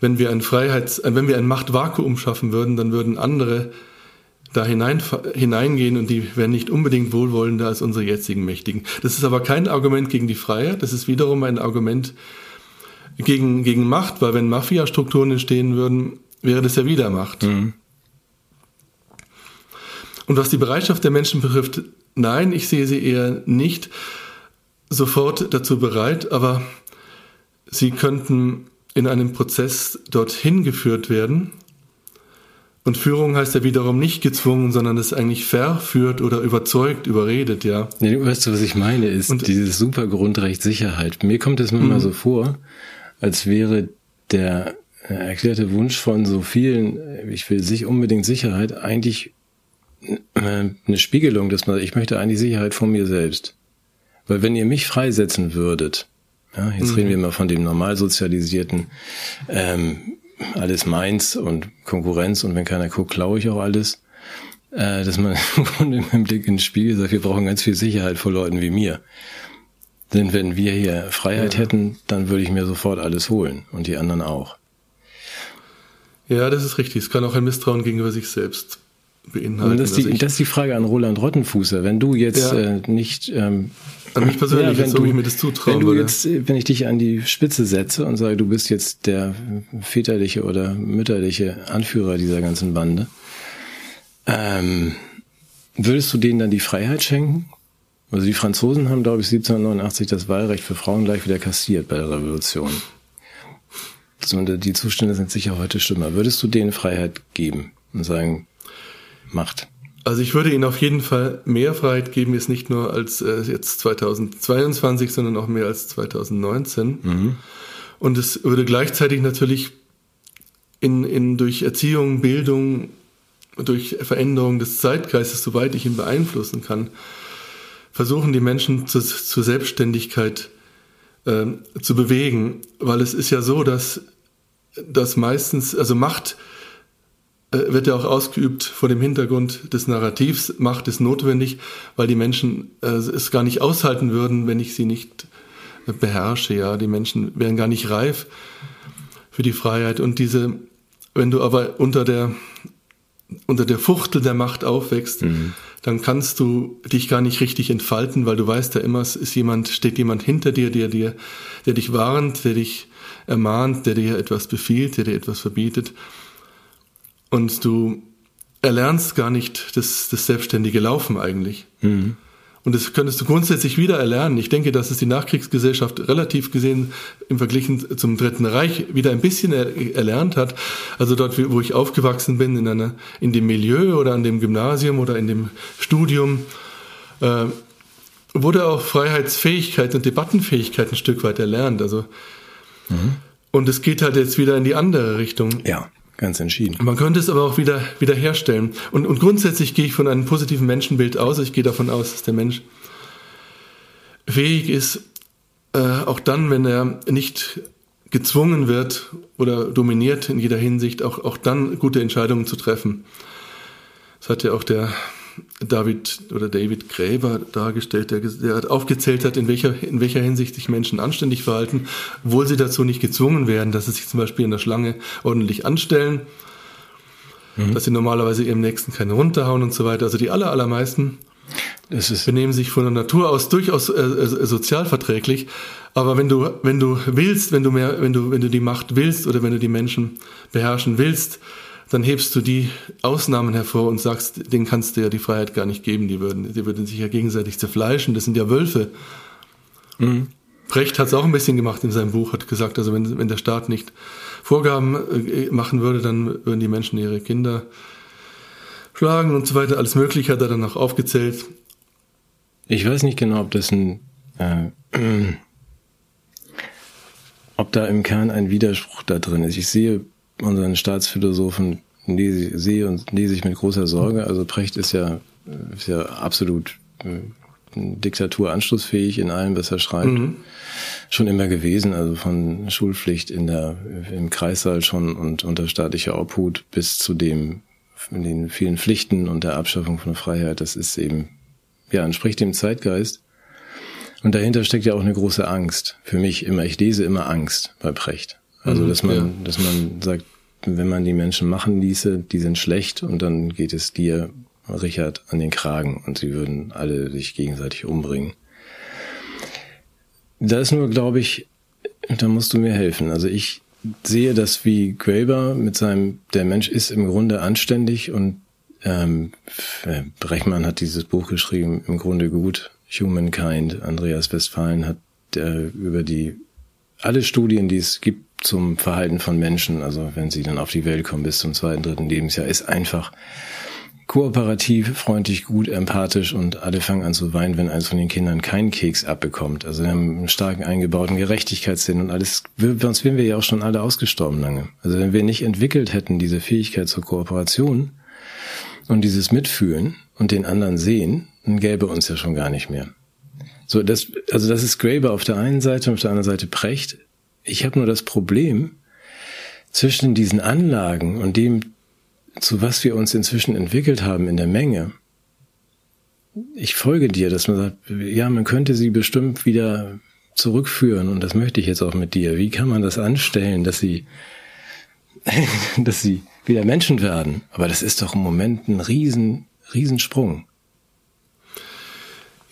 Wenn wir ein Freiheits, wenn wir ein Machtvakuum schaffen würden, dann würden andere da hinein, hineingehen und die wären nicht unbedingt wohlwollender als unsere jetzigen Mächtigen. Das ist aber kein Argument gegen die Freiheit, das ist wiederum ein Argument gegen, gegen Macht, weil wenn Mafia-Strukturen entstehen würden, wäre das ja wieder Macht. Mhm. Und was die Bereitschaft der Menschen betrifft, nein, ich sehe sie eher nicht sofort dazu bereit, aber sie könnten in einem Prozess dorthin geführt werden, und Führung heißt ja wiederum nicht gezwungen, sondern es eigentlich verführt oder überzeugt, überredet, ja. Nee, weißt du, was ich meine, ist und, dieses super Grundrecht Sicherheit. Mir kommt es manchmal mhm. so vor, als wäre der äh, erklärte Wunsch von so vielen, äh, ich will sich unbedingt Sicherheit, eigentlich eine Spiegelung, dass man, ich möchte eigentlich Sicherheit von mir selbst. Weil wenn ihr mich freisetzen würdet, ja, jetzt mhm. reden wir mal von dem normal sozialisierten, ähm, alles meins und Konkurrenz und wenn keiner guckt, klaue ich auch alles. Äh, dass man im Grunde mit dem Blick in den Spiegel sagt, wir brauchen ganz viel Sicherheit vor Leuten wie mir. Denn wenn wir hier Freiheit ja. hätten, dann würde ich mir sofort alles holen und die anderen auch. Ja, das ist richtig. Es kann auch ein Misstrauen gegenüber sich selbst beinhalten. Das, ist die, das ist die Frage an Roland Rottenfußer. Wenn du jetzt ja. äh, nicht ähm, an mich persönlich, ja, wenn du, ich mir das zutrauen wenn du würde. jetzt, wenn ich dich an die Spitze setze und sage, du bist jetzt der väterliche oder mütterliche Anführer dieser ganzen Bande, ähm, würdest du denen dann die Freiheit schenken? Also die Franzosen haben, glaube ich, 1789 das Wahlrecht für Frauen gleich wieder kassiert bei der Revolution. Und die Zustände sind sicher heute schlimmer. Würdest du denen Freiheit geben und sagen, macht? Also ich würde Ihnen auf jeden Fall mehr Freiheit geben, jetzt nicht nur als äh, jetzt 2022, sondern auch mehr als 2019. Mhm. Und es würde gleichzeitig natürlich in, in, durch Erziehung, Bildung, durch Veränderung des Zeitgeistes, soweit ich ihn beeinflussen kann, versuchen die Menschen zu, zur Selbstständigkeit äh, zu bewegen. Weil es ist ja so, dass, dass meistens, also Macht wird ja auch ausgeübt vor dem Hintergrund des Narrativs. Macht ist notwendig, weil die Menschen äh, es gar nicht aushalten würden, wenn ich sie nicht äh, beherrsche. Ja, die Menschen wären gar nicht reif für die Freiheit. Und diese, wenn du aber unter der unter der Fuchtel der Macht aufwächst, mhm. dann kannst du dich gar nicht richtig entfalten, weil du weißt ja immer, es ist jemand, steht jemand hinter dir, der dir, der dich warnt, der dich ermahnt, der dir etwas befiehlt, der dir etwas verbietet und du erlernst gar nicht das, das selbstständige Laufen eigentlich. Mhm. Und das könntest du grundsätzlich wieder erlernen. Ich denke, dass es die Nachkriegsgesellschaft relativ gesehen im Vergleich zum Dritten Reich wieder ein bisschen er, erlernt hat. Also dort, wo ich aufgewachsen bin, in einer, in dem Milieu oder an dem Gymnasium oder in dem Studium, äh, wurde auch Freiheitsfähigkeit und Debattenfähigkeit ein Stück weit erlernt. Also, mhm. und es geht halt jetzt wieder in die andere Richtung. Ja. Ganz entschieden. Man könnte es aber auch wieder, wieder herstellen. Und, und grundsätzlich gehe ich von einem positiven Menschenbild aus. Ich gehe davon aus, dass der Mensch fähig ist, äh, auch dann, wenn er nicht gezwungen wird oder dominiert in jeder Hinsicht, auch, auch dann gute Entscheidungen zu treffen. Das hat ja auch der David oder David Gräber dargestellt, der, der aufgezählt hat, in welcher, in welcher Hinsicht sich Menschen anständig verhalten, obwohl sie dazu nicht gezwungen werden, dass sie sich zum Beispiel in der Schlange ordentlich anstellen, mhm. dass sie normalerweise ihrem Nächsten keine runterhauen und so weiter. Also die aller, allermeisten benehmen sich von der Natur aus durchaus äh, äh, sozialverträglich. Aber wenn du, wenn du willst, wenn du mehr, wenn du, wenn du die Macht willst oder wenn du die Menschen beherrschen willst, dann hebst du die Ausnahmen hervor und sagst, denen kannst du ja die Freiheit gar nicht geben, die würden, die würden sich ja gegenseitig zerfleischen, das sind ja Wölfe. Mhm. Brecht hat es auch ein bisschen gemacht in seinem Buch, hat gesagt, also wenn, wenn der Staat nicht Vorgaben äh, machen würde, dann würden die Menschen ihre Kinder schlagen und so weiter. Alles Mögliche hat er dann auch aufgezählt. Ich weiß nicht genau, ob das ein, äh, ob da im Kern ein Widerspruch da drin ist. Ich sehe unseren Staatsphilosophen lese, sehe und lese ich mit großer Sorge. Also Precht ist ja, ist ja absolut äh, Diktatur anschlussfähig in allem, was er schreibt. Mhm. Schon immer gewesen, also von Schulpflicht in der, im Kreissaal schon und unter staatlicher Obhut bis zu dem, den vielen Pflichten und der Abschaffung von Freiheit. Das ist eben, ja, entspricht dem Zeitgeist. Und dahinter steckt ja auch eine große Angst. Für mich immer. Ich lese immer Angst bei Precht. Also, mhm, dass man, ja. dass man sagt, wenn man die Menschen machen ließe, die sind schlecht und dann geht es dir, Richard, an den Kragen und sie würden alle sich gegenseitig umbringen. Da ist nur, glaube ich, da musst du mir helfen. Also ich sehe das wie Graeber mit seinem, der Mensch ist im Grunde anständig und ähm, Brechmann hat dieses Buch geschrieben, im Grunde gut, Humankind. Andreas Westphalen hat äh, über die alle Studien, die es gibt zum Verhalten von Menschen, also wenn sie dann auf die Welt kommen bis zum zweiten, dritten Lebensjahr, ist einfach kooperativ, freundlich, gut, empathisch und alle fangen an zu weinen, wenn eins von den Kindern keinen Keks abbekommt. Also wir haben einen starken eingebauten Gerechtigkeitssinn und alles, sonst wären wir ja auch schon alle ausgestorben lange. Also wenn wir nicht entwickelt hätten, diese Fähigkeit zur Kooperation und dieses Mitfühlen und den anderen sehen, dann gäbe uns ja schon gar nicht mehr. So, das, also das ist Graeber auf der einen Seite und auf der anderen Seite Precht. Ich habe nur das Problem zwischen diesen Anlagen und dem, zu was wir uns inzwischen entwickelt haben in der Menge. Ich folge dir, dass man sagt, ja, man könnte sie bestimmt wieder zurückführen und das möchte ich jetzt auch mit dir. Wie kann man das anstellen, dass sie, dass sie wieder Menschen werden? Aber das ist doch im Moment ein riesen, Riesensprung.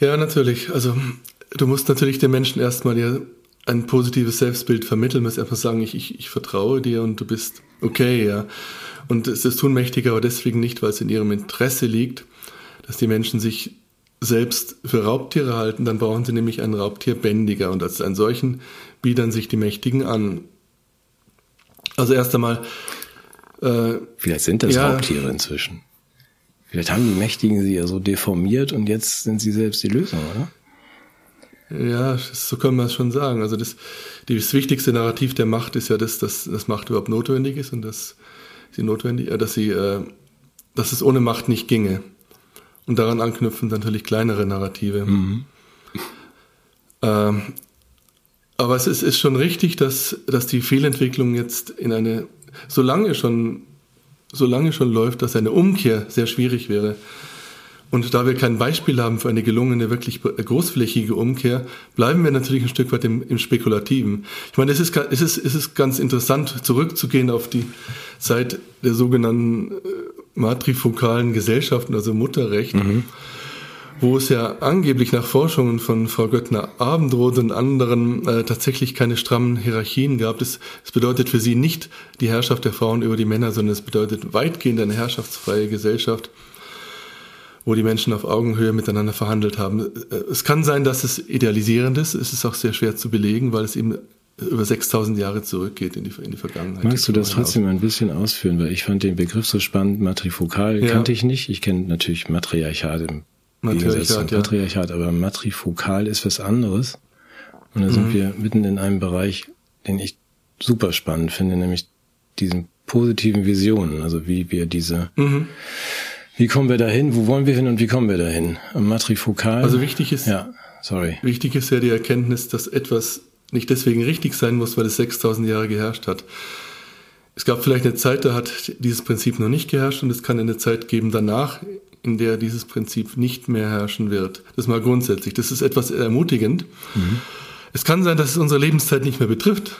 Ja, natürlich. Also du musst natürlich den Menschen erstmal ja ein positives Selbstbild vermitteln, musst erstmal sagen, ich, ich, ich vertraue dir und du bist okay, ja. Und es ist tun Mächtige aber deswegen nicht, weil es in ihrem Interesse liegt, dass die Menschen sich selbst für Raubtiere halten, dann brauchen sie nämlich ein Raubtier bändiger und als einen solchen biedern sich die Mächtigen an. Also erst einmal. Äh, Vielleicht sind das ja, Raubtiere inzwischen. Vielleicht haben die Mächtigen sie ja so deformiert und jetzt sind sie selbst die Lösung, oder? Ja, so kann man es schon sagen. Also das, das wichtigste Narrativ der Macht ist ja, dass, dass, dass Macht überhaupt notwendig ist und dass sie notwendig, äh, dass sie, äh, dass es ohne Macht nicht ginge. Und daran anknüpfen natürlich kleinere Narrative. Mhm. Ähm, aber es ist, ist schon richtig, dass, dass die Fehlentwicklung jetzt in eine, solange schon solange schon läuft, dass eine Umkehr sehr schwierig wäre. Und da wir kein Beispiel haben für eine gelungene, wirklich großflächige Umkehr, bleiben wir natürlich ein Stück weit im, im Spekulativen. Ich meine, es ist, es, ist, es ist ganz interessant, zurückzugehen auf die Zeit der sogenannten äh, matrifokalen Gesellschaften, also Mutterrecht. Mhm wo es ja angeblich nach Forschungen von Frau Göttner Abendroth und anderen äh, tatsächlich keine strammen Hierarchien gab. Das, das bedeutet für sie nicht die Herrschaft der Frauen über die Männer, sondern es bedeutet weitgehend eine herrschaftsfreie Gesellschaft, wo die Menschen auf Augenhöhe miteinander verhandelt haben. Es kann sein, dass es idealisierend ist. Es ist auch sehr schwer zu belegen, weil es eben über 6000 Jahre zurückgeht in die, in die Vergangenheit. Magst du das trotzdem ein bisschen ausführen? Weil ich fand den Begriff so spannend. Matrifokal ja. kannte ich nicht. Ich kenne natürlich Matriarchat im Matriarchat, ja. Patriarchat, aber matrifokal ist was anderes. Und da sind mhm. wir mitten in einem Bereich, den ich super spannend finde, nämlich diesen positiven Visionen, also wie wir diese, mhm. Wie kommen wir dahin, wo wollen wir hin und wie kommen wir dahin? Matrifokal. Also wichtig ist, ja, sorry. Wichtig ist ja die Erkenntnis, dass etwas nicht deswegen richtig sein muss, weil es 6000 Jahre geherrscht hat. Es gab vielleicht eine Zeit, da hat dieses Prinzip noch nicht geherrscht und es kann eine Zeit geben danach, in der dieses Prinzip nicht mehr herrschen wird. Das mal grundsätzlich. Das ist etwas ermutigend. Mhm. Es kann sein, dass es unsere Lebenszeit nicht mehr betrifft,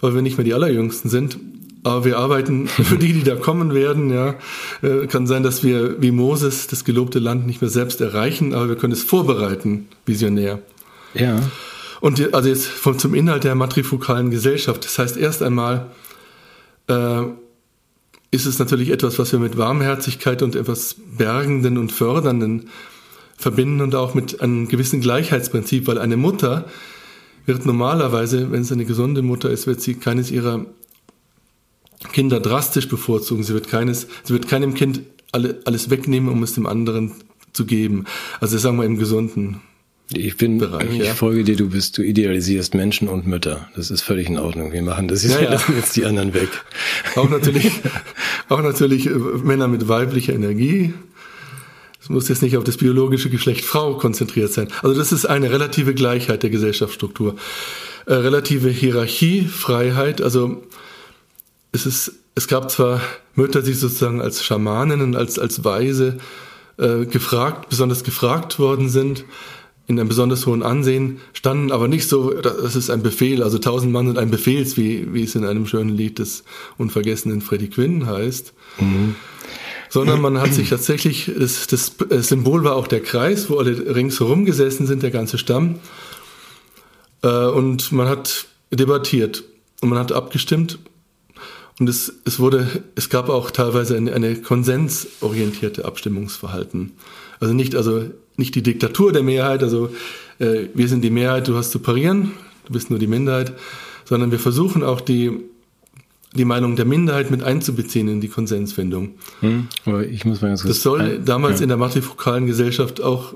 weil wir nicht mehr die Allerjüngsten sind. Aber wir arbeiten für die, die da kommen werden. Ja, äh, kann sein, dass wir wie Moses das gelobte Land nicht mehr selbst erreichen, aber wir können es vorbereiten, visionär. Ja. Und also jetzt vom, zum Inhalt der matrifokalen Gesellschaft. Das heißt erst einmal äh, ist es natürlich etwas, was wir mit Warmherzigkeit und etwas Bergenden und Fördernden verbinden und auch mit einem gewissen Gleichheitsprinzip, weil eine Mutter wird normalerweise, wenn es eine gesunde Mutter ist, wird sie keines ihrer Kinder drastisch bevorzugen. Sie wird keines, sie wird keinem Kind alle, alles wegnehmen, um es dem anderen zu geben. Also sagen wir im gesunden ich bin, Bereich, ich ja. folge dir, du bist, du idealisierst Menschen und Mütter. Das ist völlig in Ordnung. Wir machen das jetzt, ja, wir lassen jetzt die anderen weg. Auch natürlich, auch natürlich äh, Männer mit weiblicher Energie. Es muss jetzt nicht auf das biologische Geschlecht Frau konzentriert sein. Also das ist eine relative Gleichheit der Gesellschaftsstruktur. Äh, relative Hierarchiefreiheit, also es ist, es gab zwar Mütter, die sozusagen als Schamaninnen, als, als Weise äh, gefragt, besonders gefragt worden sind, in einem besonders hohen Ansehen, standen aber nicht so, das ist ein Befehl, also tausend Mann sind ein Befehls, wie, wie es in einem schönen Lied des unvergessenen Freddie Quinn heißt. Mhm. Sondern man hat sich tatsächlich, das, das Symbol war auch der Kreis, wo alle ringsherum gesessen sind, der ganze Stamm. Äh, und man hat debattiert und man hat abgestimmt. Und es, es wurde, es gab auch teilweise eine, eine konsensorientierte Abstimmungsverhalten. Also nicht, also nicht die Diktatur der Mehrheit, also äh, wir sind die Mehrheit, du hast zu parieren, du bist nur die Minderheit, sondern wir versuchen auch die, die Meinung der Minderheit mit einzubeziehen in die Konsensfindung. Hm, aber ich muss mal ganz kurz, Das soll äh, damals ja. in der matrifokalen Gesellschaft auch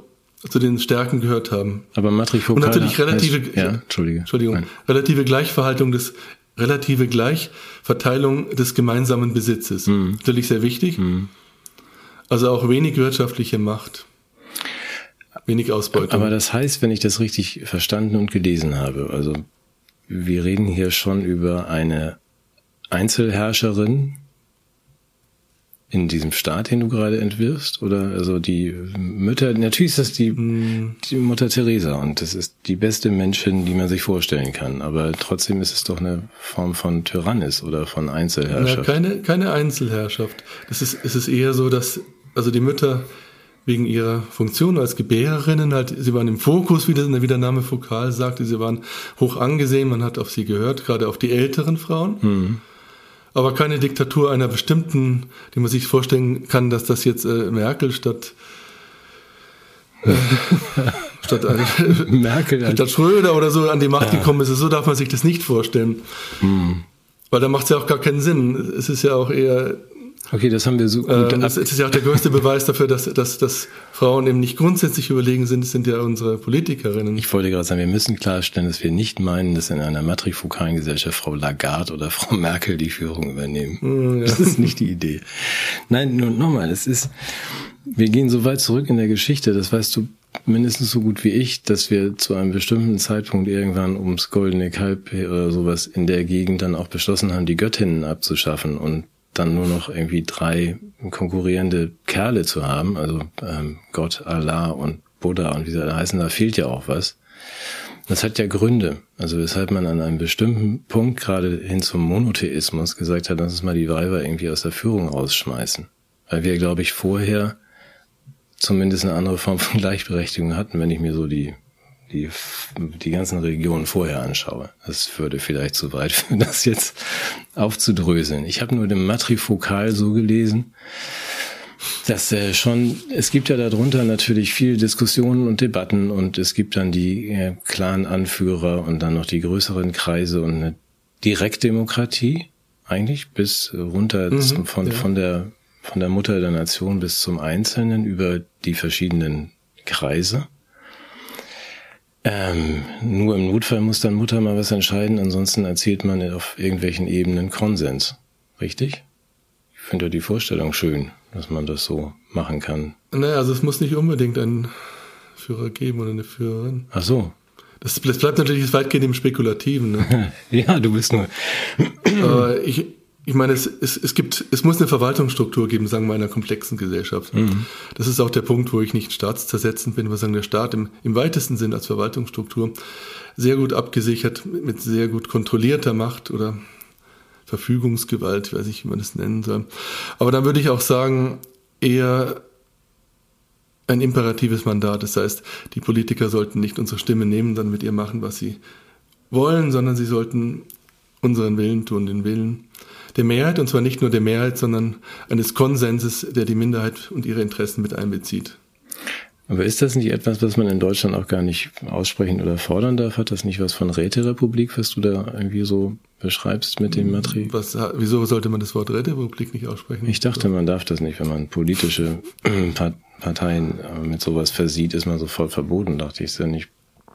zu den Stärken gehört haben. Aber matrifokal Und natürlich relative, heißt, ja, Entschuldige. Entschuldigung, relative Gleichverhaltung des, relative Gleichverteilung des gemeinsamen Besitzes. Hm. Natürlich sehr wichtig. Hm. Also auch wenig wirtschaftliche Macht. Wenig Ausbeutung. Aber das heißt, wenn ich das richtig verstanden und gelesen habe, also wir reden hier schon über eine Einzelherrscherin in diesem Staat, den du gerade entwirfst, oder also die Mütter, natürlich ist das die, hm. die Mutter Teresa und das ist die beste Menschin, die man sich vorstellen kann, aber trotzdem ist es doch eine Form von Tyrannis oder von Einzelherrschaft. Na, keine, keine Einzelherrschaft. Das ist, es ist eher so, dass also die Mütter wegen ihrer Funktion als Gebärerinnen halt, sie waren im Fokus, wie, der, wie der Name Fokal sagte, sie waren hoch angesehen, man hat auf sie gehört, gerade auf die älteren Frauen. Mhm. Aber keine Diktatur einer bestimmten, die man sich vorstellen kann, dass das jetzt äh, Merkel statt äh, statt, äh, Merkel statt Schröder oder so an die Macht ja. gekommen ist. So darf man sich das nicht vorstellen. Mhm. Weil da macht es ja auch gar keinen Sinn. Es ist ja auch eher Okay, das haben wir so gut. Ähm, das ist ja auch der größte Beweis dafür, dass, dass, dass Frauen eben nicht grundsätzlich überlegen sind, das sind ja unsere Politikerinnen. Ich wollte gerade sagen, wir müssen klarstellen, dass wir nicht meinen, dass in einer matrifokalen Gesellschaft Frau Lagarde oder Frau Merkel die Führung übernehmen. Mm, ja. Das ist nicht die Idee. Nein, nur nochmal, es ist, wir gehen so weit zurück in der Geschichte, das weißt du mindestens so gut wie ich, dass wir zu einem bestimmten Zeitpunkt irgendwann ums goldene Kalb oder sowas in der Gegend dann auch beschlossen haben, die Göttinnen abzuschaffen und dann nur noch irgendwie drei konkurrierende Kerle zu haben, also ähm, Gott, Allah und Buddha und wie sie alle heißen, da fehlt ja auch was. Das hat ja Gründe. Also weshalb man an einem bestimmten Punkt gerade hin zum Monotheismus gesagt hat, lass uns mal die Weiber irgendwie aus der Führung rausschmeißen. Weil wir, glaube ich, vorher zumindest eine andere Form von Gleichberechtigung hatten, wenn ich mir so die die, die ganzen Regionen vorher anschaue. Das würde vielleicht zu weit führen, das jetzt aufzudröseln. Ich habe nur den Matrifokal so gelesen, dass äh, schon, es gibt ja darunter natürlich viele Diskussionen und Debatten und es gibt dann die äh, klaren Anführer und dann noch die größeren Kreise und eine Direktdemokratie eigentlich bis runter mhm, zum, von, ja. von der von der Mutter der Nation bis zum Einzelnen über die verschiedenen Kreise. Ähm, nur im Notfall muss dann Mutter mal was entscheiden, ansonsten erzielt man auf irgendwelchen Ebenen Konsens. Richtig? Ich finde ja die Vorstellung schön, dass man das so machen kann. Naja, also es muss nicht unbedingt einen Führer geben oder eine Führerin. Ach so. Das, das bleibt natürlich weitgehend im Spekulativen. Ne? ja, du bist nur. Aber ich, ich meine, es, es, es gibt, es muss eine Verwaltungsstruktur geben, sagen wir, einer komplexen Gesellschaft. Mhm. Das ist auch der Punkt, wo ich nicht staatszersetzend bin, wir sagen, der Staat im, im weitesten Sinn als Verwaltungsstruktur sehr gut abgesichert, mit sehr gut kontrollierter Macht oder Verfügungsgewalt, ich weiß nicht, wie man das nennen soll. Aber dann würde ich auch sagen, eher ein imperatives Mandat. Das heißt, die Politiker sollten nicht unsere Stimme nehmen, dann mit ihr machen, was sie wollen, sondern sie sollten unseren Willen tun, den Willen der Mehrheit, und zwar nicht nur der Mehrheit, sondern eines Konsenses, der die Minderheit und ihre Interessen mit einbezieht. Aber ist das nicht etwas, was man in Deutschland auch gar nicht aussprechen oder fordern darf? Hat das nicht was von Räterepublik, was du da irgendwie so beschreibst mit dem Material? Was, wieso sollte man das Wort Räterepublik nicht aussprechen? Ich dachte, man darf das nicht. Wenn man politische Parteien äh, mit sowas versieht, ist man sofort verboten, dachte ich. Ist ja nicht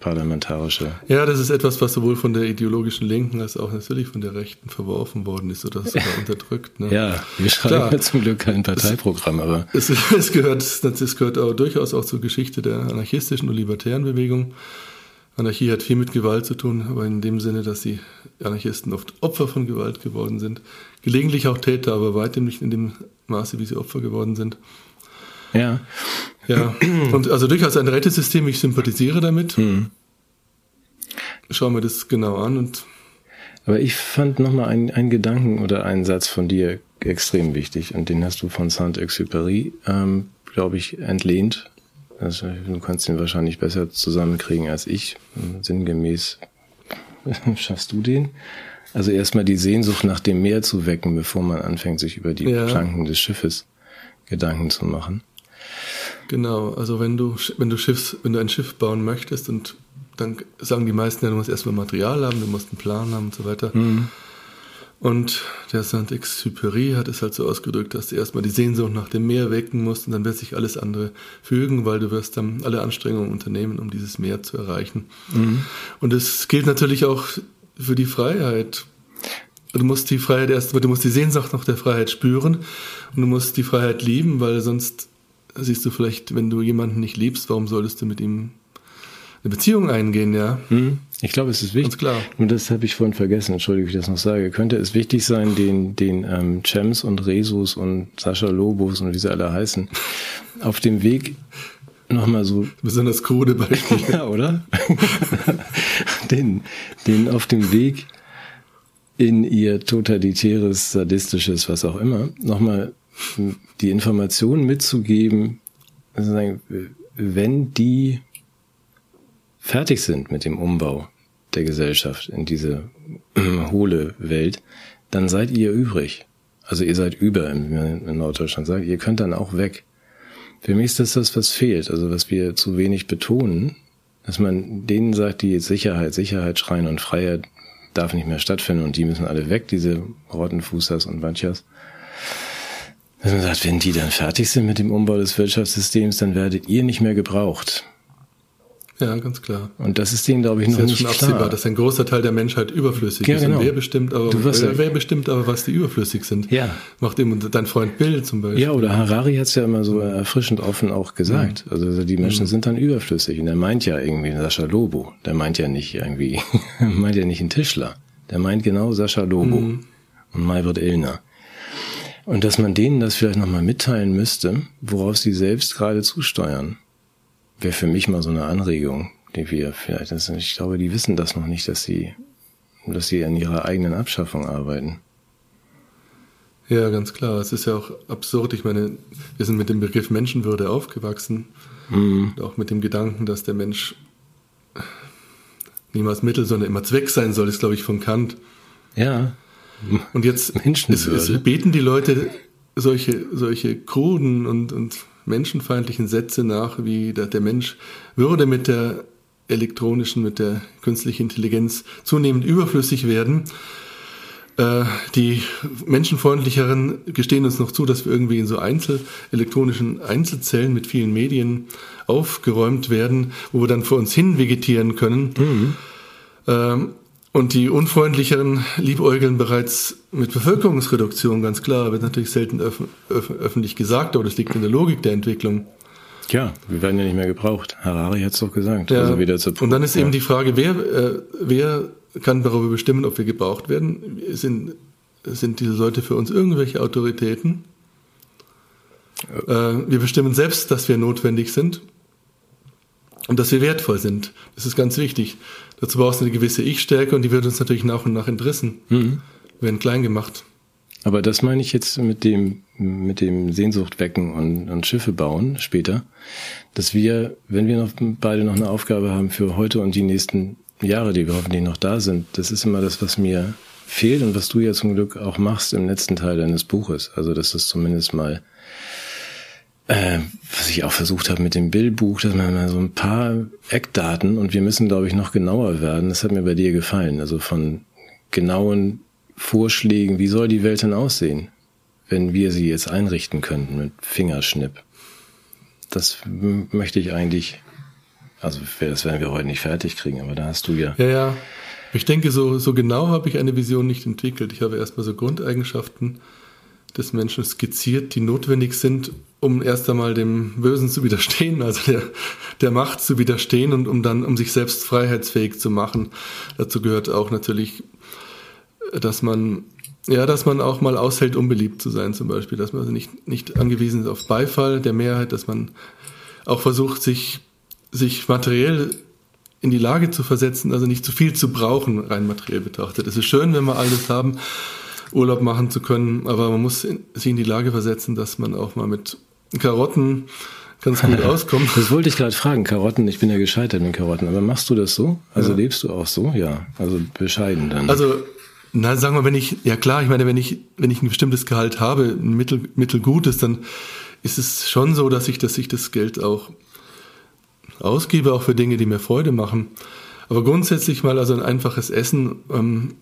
parlamentarische. Ja, das ist etwas, was sowohl von der ideologischen Linken als auch natürlich von der Rechten verworfen worden ist oder sogar unterdrückt. Ne? Ja, wir schreiben ja zum Glück kein Parteiprogramm, aber. Es, es, gehört, es gehört auch durchaus auch zur Geschichte der anarchistischen und libertären Bewegung. Anarchie hat viel mit Gewalt zu tun, aber in dem Sinne, dass die Anarchisten oft Opfer von Gewalt geworden sind. Gelegentlich auch Täter, aber weitem nicht in dem Maße, wie sie Opfer geworden sind. Ja. Ja, und also durchaus ein Rettesystem, ich sympathisiere damit. Hm. Schauen wir das genau an und. Aber ich fand nochmal einen, einen Gedanken oder einen Satz von dir extrem wichtig und den hast du von Saint-Exupéry, ähm, glaube ich, entlehnt. Also, du kannst ihn wahrscheinlich besser zusammenkriegen als ich. Sinngemäß schaffst du den. Also erstmal die Sehnsucht nach dem Meer zu wecken, bevor man anfängt, sich über die ja. Planken des Schiffes Gedanken zu machen. Genau, also wenn du, wenn du Schiffs, wenn du ein Schiff bauen möchtest und dann sagen die meisten ja, du musst erstmal Material haben, du musst einen Plan haben und so weiter. Mhm. Und der Saint-Exupéry hat es halt so ausgedrückt, dass du erstmal die Sehnsucht nach dem Meer wecken musst und dann wird sich alles andere fügen, weil du wirst dann alle Anstrengungen unternehmen, um dieses Meer zu erreichen. Mhm. Und es gilt natürlich auch für die Freiheit. Du musst die Freiheit erst, du musst die Sehnsucht nach der Freiheit spüren und du musst die Freiheit lieben, weil sonst siehst du vielleicht, wenn du jemanden nicht liebst, warum solltest du mit ihm eine Beziehung eingehen, ja? Hm. Ich glaube, es ist wichtig. Ganz klar. Und das habe ich vorhin vergessen, entschuldige, ich das noch sage. Könnte es wichtig sein, den, den ähm, Chems und Resus und Sascha Lobos und wie sie alle heißen, auf dem Weg nochmal so. Besonders krude Beispiel. ja, oder? den, den auf dem Weg in ihr totalitäres, sadistisches, was auch immer, nochmal die Information mitzugeben, wenn die fertig sind mit dem Umbau der Gesellschaft in diese hohle Welt, dann seid ihr übrig. Also ihr seid über, in Norddeutschland sagt, ihr könnt dann auch weg. Für mich ist das das, was fehlt, also was wir zu wenig betonen, dass man denen sagt, die Sicherheit, Sicherheit schreien und Freiheit darf nicht mehr stattfinden und die müssen alle weg, diese Rottenfußers und Banchas. Dass man sagt, wenn die dann fertig sind mit dem Umbau des Wirtschaftssystems, dann werdet ihr nicht mehr gebraucht. Ja, ganz klar. Und das ist denen, glaube ich, noch ist nicht schon absehbar, klar. dass ein großer Teil der Menschheit überflüssig ja, ist. Genau. Und wer bestimmt aber, wer, wer, bestimmt aber, was die überflüssig sind? Ja. Macht eben dein Freund Bill zum Beispiel. Ja, oder Harari hat es ja immer so erfrischend offen auch gesagt. Mhm. Also die Menschen mhm. sind dann überflüssig. Und er meint ja irgendwie Sascha Lobo. Der meint ja nicht irgendwie, meint ja nicht einen Tischler. Der meint genau Sascha Lobo mhm. und Maybrit Illner. Und dass man denen das vielleicht nochmal mitteilen müsste, worauf sie selbst gerade zusteuern, wäre für mich mal so eine Anregung, die wir vielleicht, das, ich glaube, die wissen das noch nicht, dass sie, dass sie an ihrer eigenen Abschaffung arbeiten. Ja, ganz klar. Es ist ja auch absurd. Ich meine, wir sind mit dem Begriff Menschenwürde aufgewachsen. Mhm. Und auch mit dem Gedanken, dass der Mensch niemals Mittel, sondern immer Zweck sein soll, ist, glaube ich, von Kant. Ja. Und jetzt es, es beten die Leute solche, solche kruden und, und menschenfeindlichen Sätze nach, wie der, der Mensch würde mit der elektronischen, mit der künstlichen Intelligenz zunehmend überflüssig werden. Äh, die menschenfreundlicheren gestehen uns noch zu, dass wir irgendwie in so Einzel, elektronischen Einzelzellen mit vielen Medien aufgeräumt werden, wo wir dann vor uns hin vegetieren können. Mhm. Ähm, und die unfreundlicheren liebäugeln bereits mit Bevölkerungsreduktion, ganz klar, wird natürlich selten öf öf öffentlich gesagt, aber das liegt in der Logik der Entwicklung. Ja, wir werden ja nicht mehr gebraucht. Harari hat es doch gesagt. Ja, also wieder zur und dann ist ja. eben die Frage, wer, äh, wer kann darüber bestimmen, ob wir gebraucht werden? Sind sind diese Leute für uns irgendwelche Autoritäten. Äh, wir bestimmen selbst, dass wir notwendig sind und dass wir wertvoll sind. Das ist ganz wichtig. Dazu brauchst du eine gewisse Ich-Stärke und die wird uns natürlich nach und nach entrissen, mhm. werden klein gemacht. Aber das meine ich jetzt mit dem, mit dem Sehnsucht wecken und, und Schiffe bauen später, dass wir, wenn wir noch beide noch eine Aufgabe haben für heute und die nächsten Jahre, die wir hoffentlich noch da sind, das ist immer das, was mir fehlt und was du ja zum Glück auch machst im letzten Teil deines Buches. Also, dass das zumindest mal äh, was ich auch versucht habe mit dem Bildbuch, dass man mal so ein paar Eckdaten und wir müssen, glaube ich, noch genauer werden. Das hat mir bei dir gefallen. Also von genauen Vorschlägen, wie soll die Welt denn aussehen, wenn wir sie jetzt einrichten könnten mit Fingerschnipp. Das möchte ich eigentlich, also das werden wir heute nicht fertig kriegen, aber da hast du ja. Ja, ja. Ich denke, so, so genau habe ich eine Vision nicht entwickelt. Ich habe erstmal so Grundeigenschaften des Menschen skizziert, die notwendig sind, um erst einmal dem Bösen zu widerstehen, also der, der Macht zu widerstehen und um dann, um sich selbst freiheitsfähig zu machen. Dazu gehört auch natürlich, dass man, ja, dass man auch mal aushält, unbeliebt zu sein, zum Beispiel, dass man also nicht, nicht angewiesen ist auf Beifall der Mehrheit, dass man auch versucht, sich, sich materiell in die Lage zu versetzen, also nicht zu viel zu brauchen, rein materiell betrachtet. Es ist schön, wenn wir alles haben, Urlaub machen zu können, aber man muss sich in die Lage versetzen, dass man auch mal mit Karotten ganz gut auskommt. Das wollte ich gerade fragen, Karotten, ich bin ja gescheitert mit Karotten, aber machst du das so? Also ja. lebst du auch so? Ja, also bescheiden dann. Also na, sagen wir, wenn ich, ja klar, ich meine, wenn ich, wenn ich ein bestimmtes Gehalt habe, ein mittel, mittelgutes, dann ist es schon so, dass ich, dass ich das Geld auch ausgebe, auch für Dinge, die mir Freude machen. Aber grundsätzlich mal also ein einfaches Essen ähm,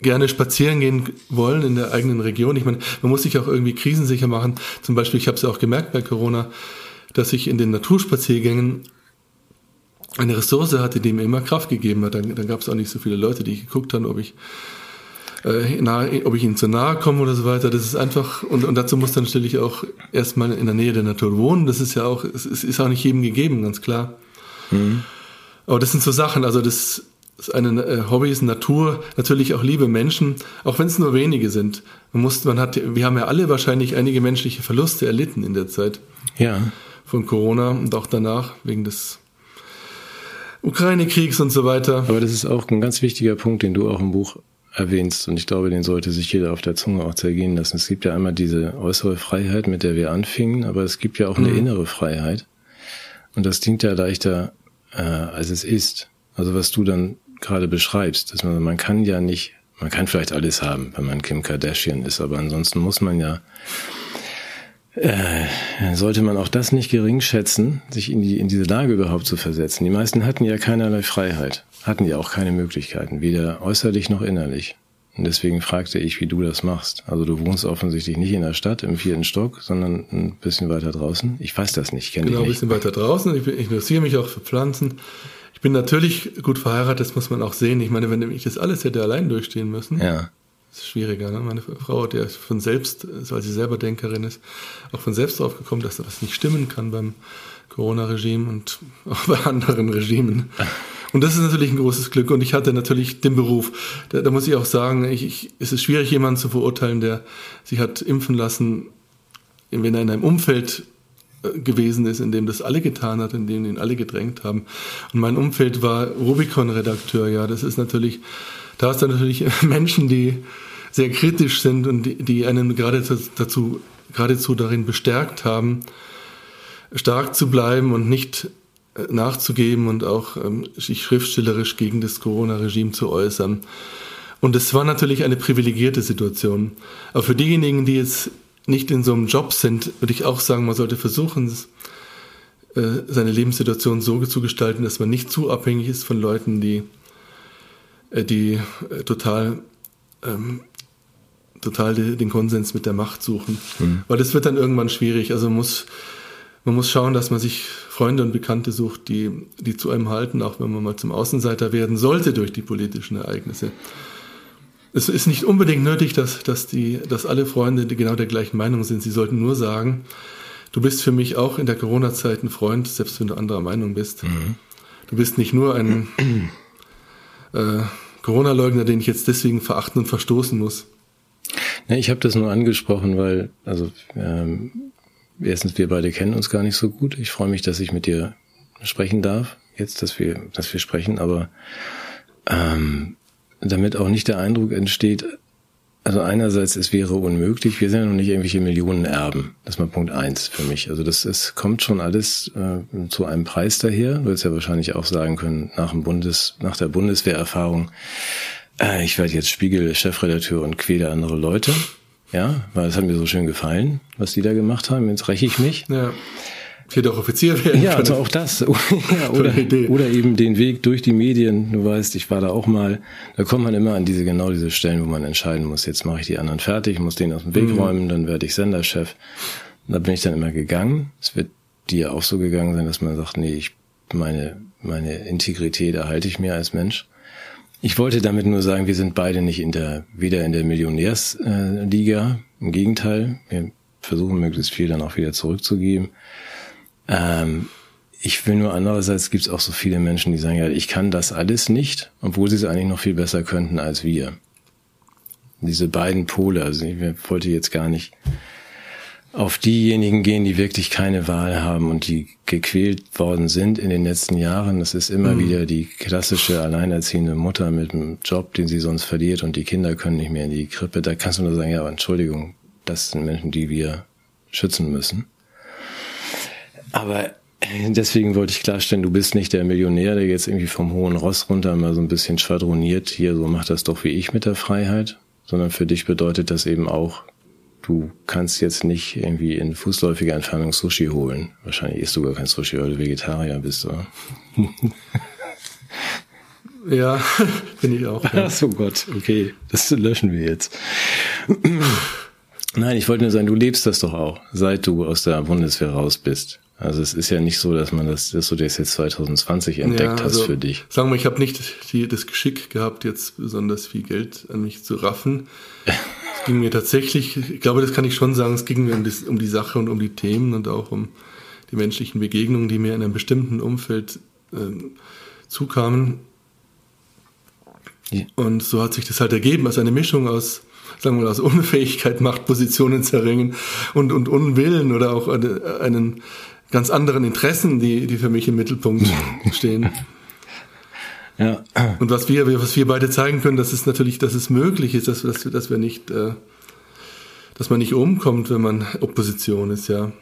gerne spazieren gehen wollen in der eigenen Region. Ich meine, man muss sich auch irgendwie krisensicher machen. Zum Beispiel, ich habe es ja auch gemerkt bei Corona, dass ich in den Naturspaziergängen eine Ressource hatte, die mir immer Kraft gegeben hat. Dann, dann gab es auch nicht so viele Leute, die geguckt haben, ob ich äh, nahe, ob ich ihnen zu nahe komme oder so weiter. Das ist einfach, und, und dazu muss dann natürlich auch erstmal in der Nähe der Natur wohnen. Das ist ja auch, es ist auch nicht jedem gegeben, ganz klar. Mhm. Aber das sind so Sachen, also das, eine äh, Hobby ist Natur, natürlich auch liebe Menschen, auch wenn es nur wenige sind. Man muss, man hat, wir haben ja alle wahrscheinlich einige menschliche Verluste erlitten in der Zeit. Ja. Von Corona und auch danach wegen des Ukraine-Kriegs und so weiter. Aber das ist auch ein ganz wichtiger Punkt, den du auch im Buch erwähnst und ich glaube, den sollte sich jeder auf der Zunge auch zergehen lassen. Es gibt ja einmal diese äußere Freiheit, mit der wir anfingen, aber es gibt ja auch eine mhm. innere Freiheit und das klingt ja leichter, äh, als es ist. Also was du dann gerade beschreibst, dass man, man kann ja nicht, man kann vielleicht alles haben, wenn man Kim Kardashian ist, aber ansonsten muss man ja, äh, sollte man auch das nicht gering schätzen, sich in, die, in diese Lage überhaupt zu versetzen. Die meisten hatten ja keinerlei Freiheit, hatten ja auch keine Möglichkeiten, weder äußerlich noch innerlich. Und deswegen fragte ich, wie du das machst. Also du wohnst offensichtlich nicht in der Stadt im vierten Stock, sondern ein bisschen weiter draußen. Ich weiß das nicht, kenne genau, ich nicht. Genau, ein bisschen weiter draußen. Ich, ich interessiere mich auch für Pflanzen. Ich bin natürlich gut verheiratet, das muss man auch sehen. Ich meine, wenn ich das alles hätte allein durchstehen müssen, ja. ist schwieriger. Ne? Meine Frau hat ja von selbst, weil sie selber Denkerin ist, auch von selbst drauf gekommen, dass das nicht stimmen kann beim Corona-Regime und auch bei anderen Regimen. Und das ist natürlich ein großes Glück. Und ich hatte natürlich den Beruf. Da, da muss ich auch sagen, ich, ich, es ist schwierig, jemanden zu verurteilen, der sich hat impfen lassen, wenn er in einem Umfeld gewesen ist, in dem das alle getan hat, in dem ihn alle gedrängt haben. Und mein Umfeld war Rubicon-Redakteur, ja. Das ist natürlich, da hast du natürlich Menschen, die sehr kritisch sind und die, die einen gerade dazu, geradezu darin bestärkt haben, stark zu bleiben und nicht äh, nachzugeben und auch ähm, sich schriftstellerisch gegen das Corona-Regime zu äußern. Und es war natürlich eine privilegierte Situation. Aber für diejenigen, die jetzt nicht in so einem Job sind, würde ich auch sagen, man sollte versuchen, äh, seine Lebenssituation so zu gestalten, dass man nicht zu abhängig ist von Leuten, die, äh, die äh, total, ähm, total den Konsens mit der Macht suchen. Mhm. Weil das wird dann irgendwann schwierig. Also muss, man muss schauen, dass man sich Freunde und Bekannte sucht, die, die zu einem halten, auch wenn man mal zum Außenseiter werden sollte durch die politischen Ereignisse es ist nicht unbedingt nötig, dass, dass, die, dass alle Freunde genau der gleichen Meinung sind. Sie sollten nur sagen, du bist für mich auch in der Corona-Zeit ein Freund, selbst wenn du anderer Meinung bist. Mhm. Du bist nicht nur ein äh, Corona-Leugner, den ich jetzt deswegen verachten und verstoßen muss. Ja, ich habe das nur angesprochen, weil, also ähm, erstens, wir beide kennen uns gar nicht so gut. Ich freue mich, dass ich mit dir sprechen darf, jetzt, dass wir, dass wir sprechen, aber ähm, damit auch nicht der Eindruck entsteht, also einerseits, es wäre unmöglich, wir sind ja noch nicht irgendwelche Millionenerben. Das ist mal Punkt eins für mich. Also das ist, kommt schon alles äh, zu einem Preis daher. Du wirst ja wahrscheinlich auch sagen können, nach dem Bundes, nach der Bundeswehrerfahrung, äh, ich werde jetzt Spiegel-Chefredakteur und quäle andere Leute. Ja, weil es hat mir so schön gefallen, was die da gemacht haben. Jetzt räche ich mich. Ja. Auch Offizier werden Ja, also auch das. ja, oder, oder eben den Weg durch die Medien. Du weißt, ich war da auch mal. Da kommt man immer an diese genau diese Stellen, wo man entscheiden muss. Jetzt mache ich die anderen fertig, muss den aus dem Weg mhm. räumen, dann werde ich Senderchef. Und da bin ich dann immer gegangen. Es wird dir auch so gegangen sein, dass man sagt, nee, ich meine meine Integrität erhalte ich mir als Mensch. Ich wollte damit nur sagen, wir sind beide nicht in der weder in der Millionärsliga. Im Gegenteil, wir versuchen möglichst viel dann auch wieder zurückzugeben. Ähm, ich will nur andererseits gibt es auch so viele Menschen, die sagen, ja, ich kann das alles nicht, obwohl sie es eigentlich noch viel besser könnten als wir. Diese beiden Pole, also ich wollte jetzt gar nicht auf diejenigen gehen, die wirklich keine Wahl haben und die gequält worden sind in den letzten Jahren. Das ist immer mhm. wieder die klassische alleinerziehende Mutter mit einem Job, den sie sonst verliert und die Kinder können nicht mehr in die Krippe. Da kannst du nur sagen, ja, Entschuldigung, das sind Menschen, die wir schützen müssen. Aber äh, deswegen wollte ich klarstellen, du bist nicht der Millionär, der jetzt irgendwie vom hohen Ross runter mal so ein bisschen schwadroniert, hier so macht das doch wie ich mit der Freiheit, sondern für dich bedeutet das eben auch, du kannst jetzt nicht irgendwie in fußläufiger Entfernung Sushi holen. Wahrscheinlich isst du gar kein Sushi, weil du Vegetarier bist, oder? Ja, bin ich auch. Ja. Ach so Gott, okay, das löschen wir jetzt. Nein, ich wollte nur sagen, du lebst das doch auch, seit du aus der Bundeswehr raus bist. Also es ist ja nicht so, dass man das, dass du das jetzt 2020 entdeckt ja, also, hast für dich. Sagen wir, ich habe nicht die, das Geschick gehabt, jetzt besonders viel Geld an mich zu raffen. es ging mir tatsächlich, ich glaube, das kann ich schon sagen, es ging mir um, das, um die Sache und um die Themen und auch um die menschlichen Begegnungen, die mir in einem bestimmten Umfeld äh, zukamen. Ja. Und so hat sich das halt ergeben, als eine Mischung aus sagen wir mal, aus Unfähigkeit, Machtpositionen zu erringen und, und Unwillen oder auch eine, einen ganz anderen Interessen, die, die für mich im Mittelpunkt stehen. Ja. Und was wir, was wir beide zeigen können, dass es natürlich, dass es möglich ist, dass, dass, dass wir nicht, äh, dass man nicht umkommt, wenn man Opposition ist, ja.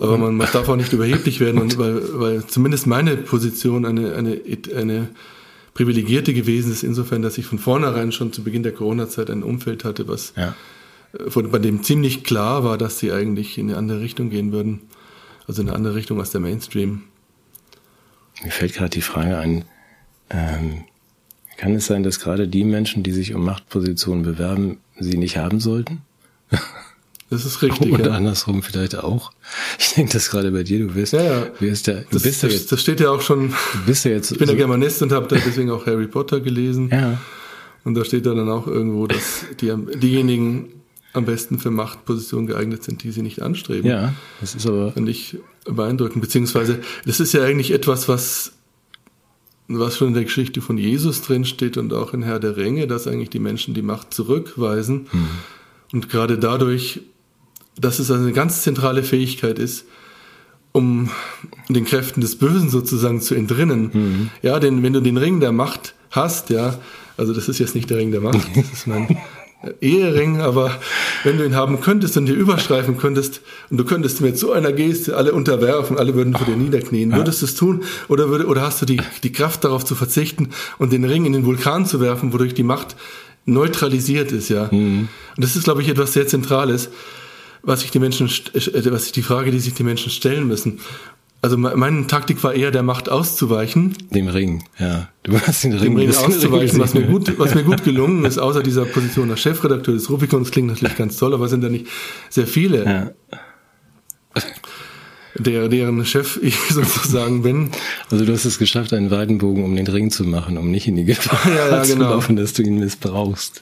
Aber man, man darf auch nicht überheblich werden, und weil, weil zumindest meine Position eine, eine, eine privilegierte gewesen ist, insofern, dass ich von vornherein schon zu Beginn der Corona-Zeit ein Umfeld hatte, was ja. Äh, von, bei dem ziemlich klar war, dass sie eigentlich in eine andere Richtung gehen würden also in eine andere Richtung als der Mainstream. Mir fällt gerade die Frage ein, ähm, kann es sein, dass gerade die Menschen, die sich um Machtpositionen bewerben, sie nicht haben sollten? Das ist richtig. Oder ja. andersrum vielleicht auch. Ich denke das gerade bei dir, du bist, ja, ja. Bist ja, du das, bist ja jetzt, das steht ja auch schon. Du bist ja jetzt. Ich bin so, ja Germanist und habe da deswegen auch Harry Potter gelesen. Ja. Und da steht da dann auch irgendwo, dass die, diejenigen, am besten für Machtpositionen geeignet sind, die sie nicht anstreben. Ja, das ist aber. Finde ich beeindruckend. Beziehungsweise, das ist ja eigentlich etwas, was, was schon in der Geschichte von Jesus drinsteht und auch in Herr der Ringe, dass eigentlich die Menschen die Macht zurückweisen. Mhm. Und gerade dadurch, dass es also eine ganz zentrale Fähigkeit ist, um den Kräften des Bösen sozusagen zu entrinnen. Mhm. Ja, denn wenn du den Ring der Macht hast, ja, also das ist jetzt nicht der Ring der Macht, das ist mein Ehering, aber wenn du ihn haben könntest und dir überstreifen könntest und du könntest mir zu einer Geste alle unterwerfen, alle würden vor dir niederknien, würdest du es tun oder, würde, oder hast du die, die Kraft darauf zu verzichten und den Ring in den Vulkan zu werfen, wodurch die Macht neutralisiert ist, ja. Mhm. Und das ist, glaube ich, etwas sehr Zentrales, was sich die Menschen, äh, was sich die Frage, die sich die Menschen stellen müssen. Also meine Taktik war eher der Macht auszuweichen. Dem Ring, ja. Du hast den Ring, Dem Ring auszuweichen, was mir gut, was mir gut gelungen ist, außer dieser Position als Chefredakteur des Rubicons klingt natürlich ganz toll, aber es sind ja nicht sehr viele. Ja der, deren Chef ich sozusagen bin. Also du hast es geschafft, einen Weidenbogen um den Ring zu machen, um nicht in die Gefahr ja, ja, zu genau. laufen, dass du ihn missbrauchst.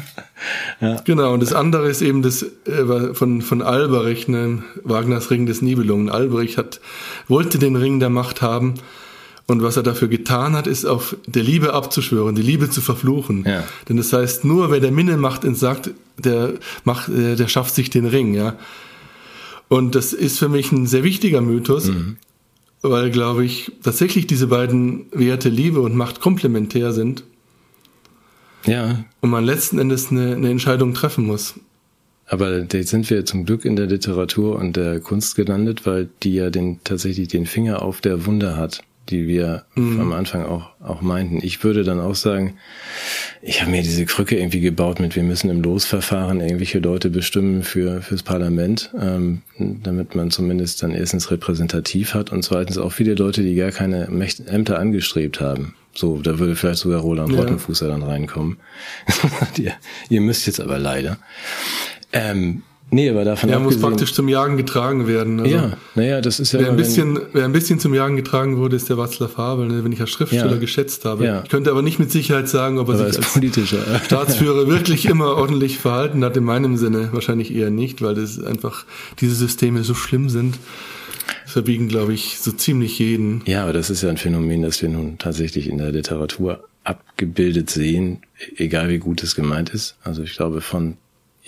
ja. Genau, und das andere ist eben das äh, von, von Alberich, ne, Wagners Ring des Nibelungen. Alberich hat, wollte den Ring der Macht haben Und was er dafür getan hat, ist auf der Liebe abzuschwören, die Liebe zu verfluchen. Ja. Denn das heißt, nur wer der Minne macht entsagt, der macht, äh, der schafft sich den Ring, ja. Und das ist für mich ein sehr wichtiger Mythos, Mhm. weil, glaube ich, tatsächlich diese beiden Werte Liebe und Macht komplementär sind Ja, und man letzten Endes eine, eine Entscheidung treffen muss. aber jetzt sind wir zum Glück in der Literatur und der Kunst gelandet, weil die ja den, tatsächlich den Finger auf der Wunde hat, die wir am Anfang auch, auch meinten. Ich würde dann auch sagen, ich habe mir diese Krücke irgendwie gebaut mit, wir müssen im Losverfahren irgendwelche Leute bestimmen für fürs Parlament, ähm, damit man zumindest dann erstens repräsentativ hat und zweitens auch viele Leute, die gar keine Mächt Ämter angestrebt haben. So, da würde vielleicht sogar Roland Ja. Rottenfußer dann reinkommen. ihr, ihr müsst jetzt aber leider. Ähm, nee, aber davon Er muss praktisch zum Jagen getragen werden. Also ja, naja, das ist ja Wer ein, wenn- bisschen, wer ein bisschen zum Jagen getragen wurde, ist der Václav Havel, ne, wenn ich als Schriftsteller Ja. geschätzt habe. Ja. Ich könnte aber nicht mit Sicherheit sagen, ob er aber sich als als politischer. Staatsführer wirklich immer ordentlich verhalten hat. In meinem Sinne wahrscheinlich eher nicht, weil das einfach diese Systeme so schlimm sind. Verbiegen, glaube ich, so ziemlich jeden. Ja, aber das ist ja ein Phänomen, das wir nun tatsächlich in der Literatur abgebildet sehen, egal wie gut es gemeint ist. Also ich glaube von,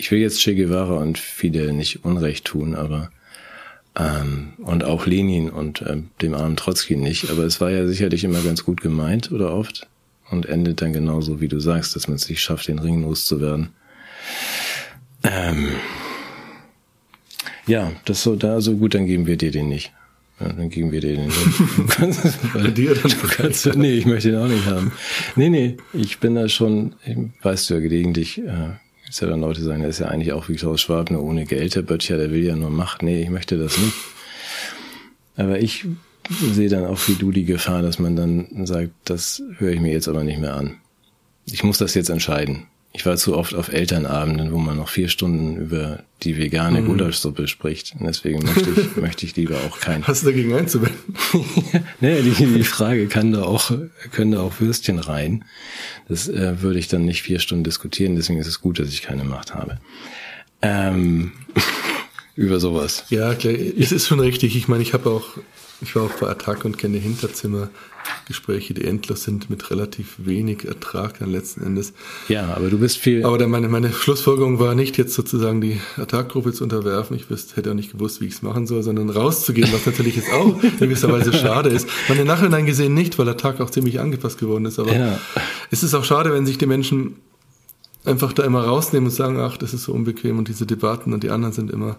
ich will jetzt Che Guevara und Fidel nicht Unrecht tun, aber ähm, und auch Lenin und ähm, dem armen Trotzki nicht, aber es war ja sicherlich immer ganz gut gemeint oder oft und endet dann genauso, wie du sagst, dass man es nicht schafft, den Ring loszuwerden. Ähm, ja, das so da so gut, dann geben wir dir den nicht. Ja, dann geben wir dir den nicht. Du kannst- Bei dir dann Du kannst, nee, ich möchte den auch nicht haben. Nee, nee, ich bin da schon, weißt du ja gelegentlich, äh, ist ja dann Leute sagen, der ist ja eigentlich auch wie Klaus Schwab, nur ohne Geld, der Böttcher, der will ja nur Macht. Nee, ich möchte das nicht. Aber ich sehe dann auch wie du die Gefahr, dass man dann sagt, das höre ich mir jetzt aber nicht mehr an. Ich muss das jetzt entscheiden. Ich war zu oft auf Elternabenden, wo man noch vier Stunden über die vegane Gulaschsuppe spricht. Und deswegen möchte ich, möchte ich lieber auch kein Hast du dagegen einzuwenden? naja, die, die Frage kann da auch, können da auch Würstchen rein. Das äh, würde ich dann nicht vier Stunden diskutieren, deswegen ist es gut, dass ich keine Macht habe. Ähm, über sowas. Ja, klar, es ist schon richtig. Ich meine, ich habe auch, ich war auch bei Attack und kenne Hinterzimmergespräche, die endlos sind, mit relativ wenig Ertrag dann letzten Endes. Ja, aber du bist viel. Aber meine, meine Schlussfolgerung war nicht jetzt sozusagen die Attack-Gruppe zu unterwerfen. Ich wüsste, hätte auch nicht gewusst, wie ich es machen soll, sondern rauszugehen, was natürlich jetzt auch in gewisser Weise schade ist. Man im Nachhinein gesehen nicht, weil Attack auch ziemlich angepasst geworden ist. Aber Ja. es ist auch schade, wenn sich die Menschen einfach da immer rausnehmen und sagen, ach, das ist so unbequem und diese Debatten und die anderen sind immer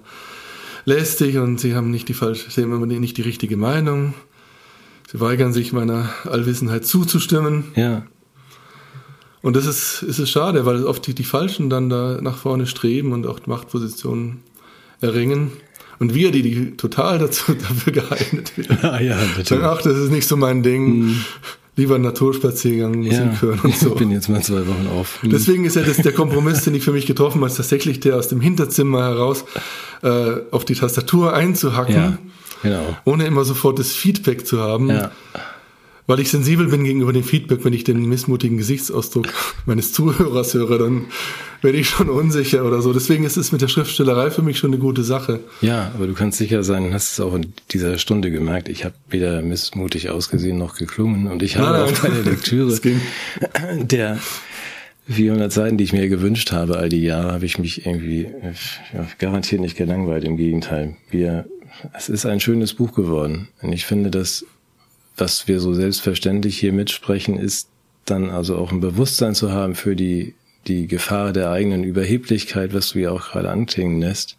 lästig und sie haben nicht die falsche, sie haben immer nicht die richtige Meinung. Sie weigern sich meiner Allwissenheit zuzustimmen. ja, Und das ist, ist es schade, weil oft die, die Falschen dann da nach vorne streben und auch Machtpositionen erringen. Und wir, die, die total dazu, dafür geeignet werden, ah, ja, sagen, ach, das ist nicht so mein Ding. Lieber Naturspaziergang, Musik ja. hören und so. Ich bin jetzt mal zwei Wochen auf. Deswegen ist ja das der Kompromiss, den ich für mich getroffen habe, ist tatsächlich der aus dem Hinterzimmer heraus äh, auf die Tastatur einzuhacken, Ja, genau. ohne immer sofort das Feedback zu haben. Ja, Weil ich sensibel bin gegenüber dem Feedback, wenn ich den missmutigen Gesichtsausdruck meines Zuhörers höre, dann werde ich schon unsicher oder so. Deswegen ist es mit der Schriftstellerei für mich schon eine gute Sache. ja, aber du kannst sicher sein, du hast es auch in dieser Stunde gemerkt, ich habe weder missmutig ausgesehen noch geklungen und ich habe Nein, auch keine Lektüre der 400 Seiten, die ich mir gewünscht habe, all die Jahre, habe ich mich irgendwie ja, garantiert nicht gelangweilt. Im Gegenteil, wir, es ist ein schönes Buch geworden. Und ich finde, dass was wir so selbstverständlich hier mitsprechen, ist dann also auch ein Bewusstsein zu haben für die die Gefahr der eigenen Überheblichkeit, was du ja auch gerade anklingen lässt.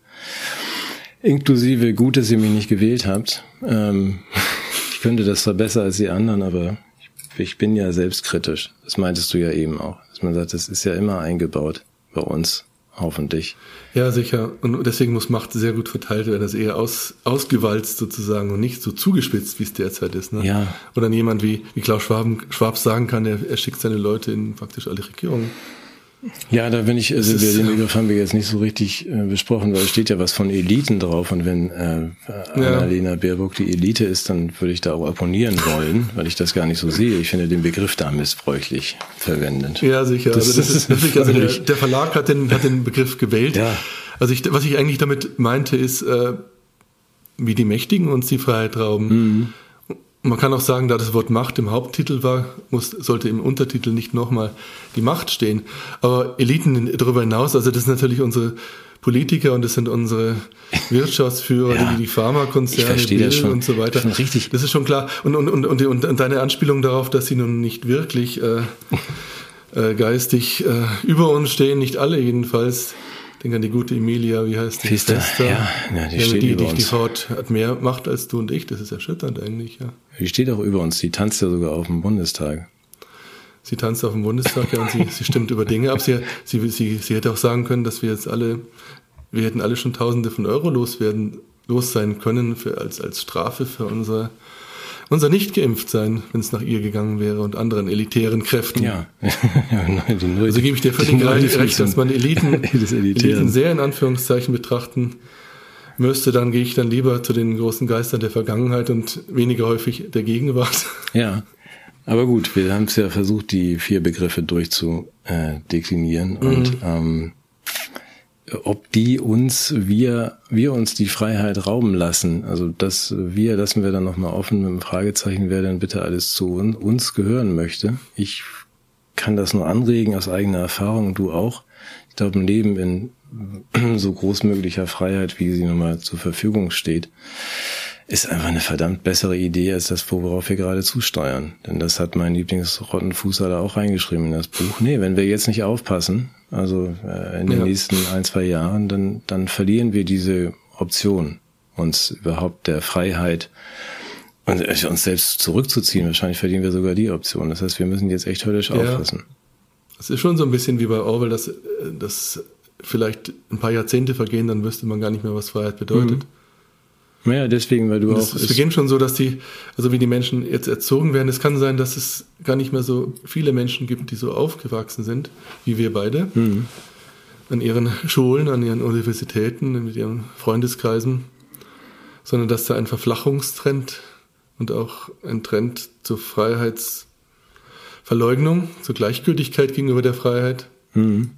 Inklusive gut, dass ihr mich nicht gewählt habt. Ähm, ich könnte das zwar besser als die anderen, aber ich, ich bin ja selbstkritisch. Das meintest du ja eben auch. Dass man sagt, das ist ja immer eingebaut bei uns, hoffentlich. Ja, sicher. Und deswegen muss Macht sehr gut verteilt werden. Das ist eher aus, ausgewalzt sozusagen und nicht so zugespitzt, wie es derzeit ist. Ne? Ja. Oder jemand wie, wie Klaus Schwab, Schwab sagen kann, er, er schickt seine Leute in praktisch alle Regierungen. Ja, da bin ich, also ist- den Begriff haben wir jetzt nicht so richtig äh, besprochen, weil es steht ja was von Eliten drauf und wenn äh, Annalena Baerbock die Elite ist, dann würde ich da auch opponieren wollen, weil ich das gar nicht so sehe. Ich finde den Begriff da missbräuchlich verwendet. Ja, sicher. Das also das ist wirklich, also der, der Verlag hat den, hat den Begriff gewählt. Ja. Also ich, was ich eigentlich damit meinte, ist, äh, wie die Mächtigen uns die Freiheit rauben. Man kann auch sagen, da das Wort Macht im Haupttitel war, muss, sollte im Untertitel nicht nochmal die Macht stehen. Aber Eliten darüber hinaus, also das sind natürlich unsere Politiker und das sind unsere Wirtschaftsführer, ja, die, die Pharmakonzerne Bill und so weiter. Schon richtig. Das ist schon klar. Und, und, und, und, und deine Anspielung darauf, dass sie nun nicht wirklich äh, äh, geistig äh, über uns stehen, nicht alle jedenfalls, denke an die gute Emilia, wie heißt die? Fister, Schwester. ja, ja, die Ja, steht die, über die, die uns. Frau hat hat mehr Macht als du und ich, das ist erschütternd eigentlich, ja. Die steht auch über uns, die tanzt ja sogar auf dem Bundestag. Sie tanzt auf dem Bundestag ja, und sie, sie stimmt über Dinge ab. Sie, sie, sie, sie hätte auch sagen können, dass wir jetzt alle, wir hätten alle schon Tausende von Euro loswerden, los sein können für, als, als Strafe für unser, unser Nicht-Geimpft-Sein, wenn es nach ihr gegangen wäre und anderen elitären Kräften. Ja, ja neu- die neue, Also gebe ich dir völlig recht, dass man Eliten, Elitären. Eliten sehr in Anführungszeichen betrachten müsste, dann gehe ich dann lieber zu den großen Geistern der Vergangenheit und weniger häufig der Gegenwart. Ja, aber gut, wir haben es ja versucht, die vier Begriffe durchzudeklinieren Mhm. und ähm, ob die uns, wir, wir uns die Freiheit rauben lassen, also das wir lassen wir dann nochmal offen mit dem Fragezeichen, wer denn bitte alles zu un- uns gehören möchte. Ich kann das nur anregen aus eigener Erfahrung, du auch. Ich glaube, ein Leben in so großmöglicher Freiheit, wie sie nun mal zur Verfügung steht, ist einfach eine verdammt bessere Idee als das, worauf wir gerade zusteuern. Denn das hat mein Lieblingsrottenfußer auch reingeschrieben in das Buch. Nee, wenn wir jetzt nicht aufpassen, also äh, in den Ja. nächsten ein, zwei Jahren, dann, dann verlieren wir diese Option, uns überhaupt der Freiheit und äh, uns selbst zurückzuziehen. Wahrscheinlich verlieren wir sogar die Option. Das heißt, wir müssen jetzt echt höllisch Ja. aufpassen. Es ist schon so ein bisschen wie bei Orwell, dass, äh, dass vielleicht ein paar Jahrzehnte vergehen, dann wüsste man gar nicht mehr, was Freiheit bedeutet. Naja, deswegen, weil du Und auch... es, es beginnt schon so, dass die, also wie die Menschen jetzt erzogen werden, es kann sein, dass es gar nicht mehr so viele Menschen gibt, die so aufgewachsen sind, wie wir beide, Mhm. an ihren Schulen, an ihren Universitäten, mit ihren Freundeskreisen, sondern dass da ein Verflachungstrend und auch ein Trend zur Freiheitsverleugnung, zur Gleichgültigkeit gegenüber der Freiheit, Mhm.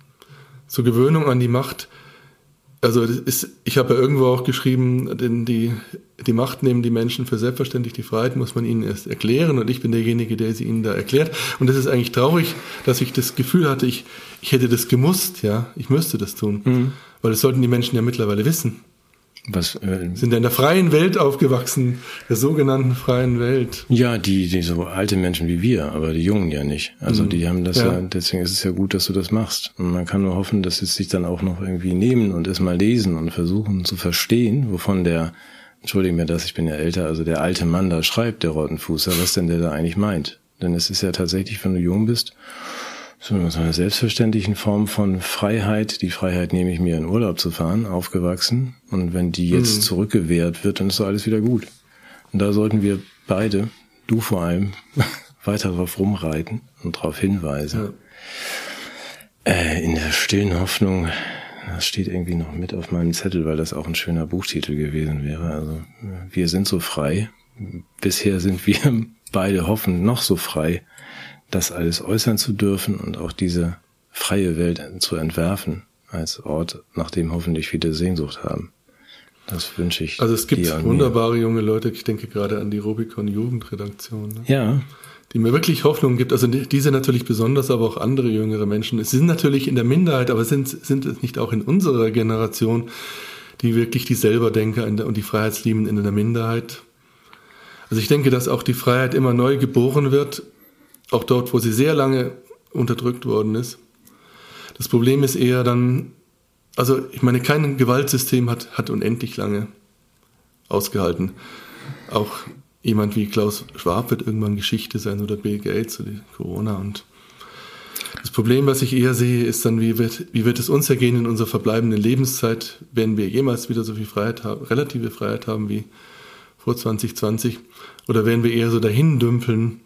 zur Gewöhnung an die Macht. Also ist, ich habe ja irgendwo auch geschrieben, denn die, die Macht nehmen die Menschen für selbstverständlich, die Freiheit muss man ihnen erst erklären und ich bin derjenige, der sie ihnen da erklärt. Und das ist eigentlich traurig, dass ich das Gefühl hatte, ich, ich hätte das gemusst, ja, ich müsste das tun. Weil das sollten die Menschen ja mittlerweile wissen. Was, äh, Sind ja in der freien Welt aufgewachsen, der sogenannten freien Welt. Ja, die, die so alte Menschen wie wir, aber die Jungen ja nicht. Also die haben das ja. Ja. deswegen ist es ja gut, dass du das machst. Und man kann nur hoffen, dass sie es sich dann auch noch irgendwie nehmen und es mal lesen und versuchen zu verstehen, wovon der, entschuldigen mir das, ich bin ja älter, also der alte Mann da schreibt, der Rottenfußer, was denn der da eigentlich meint. Denn es ist ja tatsächlich, wenn du jung bist, so einer selbstverständlichen Form von Freiheit. Die Freiheit nehme ich mir in Urlaub zu fahren, aufgewachsen. Und wenn die jetzt zurückgewehrt wird, dann ist doch alles wieder gut. Und da sollten wir beide, du vor allem, weiter drauf rumreiten und darauf hinweisen. Äh, in der stillen Hoffnung, das steht irgendwie noch mit auf meinem Zettel, weil das auch ein schöner Buchtitel gewesen wäre. Also, äh, wir sind so frei. Bisher sind wir beide hoffen noch so frei, das alles äußern zu dürfen und auch diese freie Welt zu entwerfen als Ort, nach dem hoffentlich viele Sehnsucht haben. Das wünsche ich. Also es gibt mir. wunderbare junge Leute, ich denke gerade an die Rubicon Jugendredaktion. Ne? Ja, die mir wirklich Hoffnung gibt. Also die- diese natürlich besonders, aber auch andere jüngere Menschen. Es sind natürlich in der Minderheit, aber sind, sind es nicht auch in unserer Generation, die wirklich die Selberdenker und die Freiheitslieben in der Minderheit? Also ich denke, dass auch die Freiheit immer neu geboren wird, auch dort, wo sie sehr lange unterdrückt worden ist. Das Problem ist eher dann, also ich meine, kein Gewaltsystem hat, hat unendlich lange ausgehalten. Auch jemand wie Klaus Schwab wird irgendwann Geschichte sein oder Bill Gates oder Corona und das Problem, was ich eher sehe, ist dann, wie wird, wie wird es uns ergehen in unserer verbleibenden Lebenszeit? Werden wir jemals wieder so viel Freiheit haben, relative Freiheit haben wie vor 2020? Oder werden wir eher so dahin dümpeln?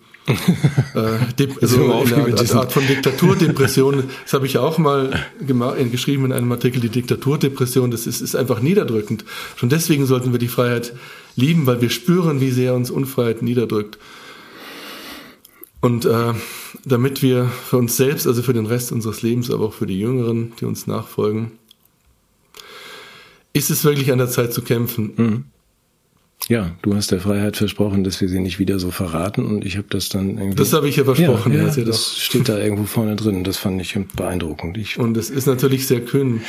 Äh, Jetzt also mit Art, von Diktaturdepression. Das habe ich ja auch mal äh, geschrieben in einem Artikel, die Diktaturdepression, das ist, ist einfach niederdrückend. Schon deswegen sollten wir die Freiheit lieben, weil wir spüren, wie sehr uns Unfreiheit niederdrückt. Und äh, damit wir für uns selbst, also für den Rest unseres Lebens, aber auch für die Jüngeren, die uns nachfolgen, ist es wirklich an der Zeit zu kämpfen. Ja, du hast der Freiheit versprochen, dass wir sie nicht wieder so verraten und ich habe das dann irgendwie. Das habe ich ja versprochen. Ja, ja, ja das steht da irgendwo vorne drin. Das fand ich beeindruckend. Ich, und es ist natürlich sehr kühn.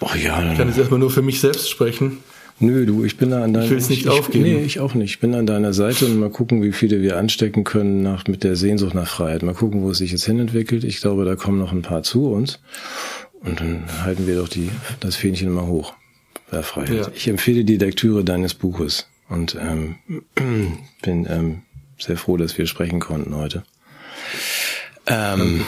Boah, ja. Ich kann jetzt erstmal nur für mich selbst sprechen. Nö, du, ich bin da an deiner Ich will nicht ich, aufgeben. Nee, ich auch nicht. Ich bin an deiner Seite und mal gucken, wie viele wir anstecken können nach, mit der Sehnsucht nach Freiheit. Mal gucken, wo es sich jetzt hinentwickelt. Ich glaube, da kommen noch ein paar zu uns. Und dann halten wir doch die, das Fähnchen mal hoch. Der Freiheit. Ja. Ich empfehle die Lektüre deines Buches und ähm, bin ähm, sehr froh, dass wir sprechen konnten heute. Ähm,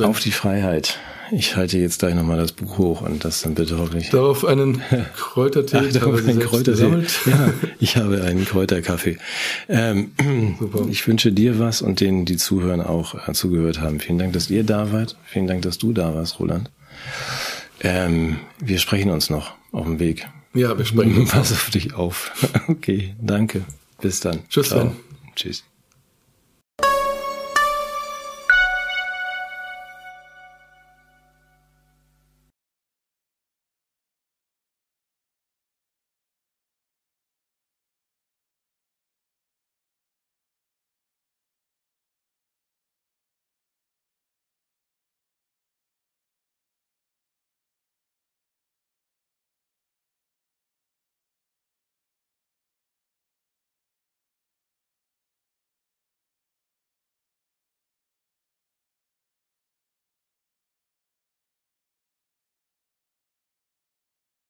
auf die Freiheit. Ich halte jetzt gleich nochmal das Buch hoch und das dann bitte hoffentlich. Darauf einen Kräutertee. Ach, darauf einen Kräutertee. Ja, ich habe einen Kräuterkaffee. Ähm. Ich wünsche dir was und denen, die zuhören, auch äh, zugehört haben. Vielen Dank, dass ihr da wart. Vielen Dank, dass du da warst, Roland. Ähm, wir sprechen uns noch auf dem Weg. Ja, wir uns. Pass auf dich auf. Okay, danke. Bis dann. Tschüss. Tschüss.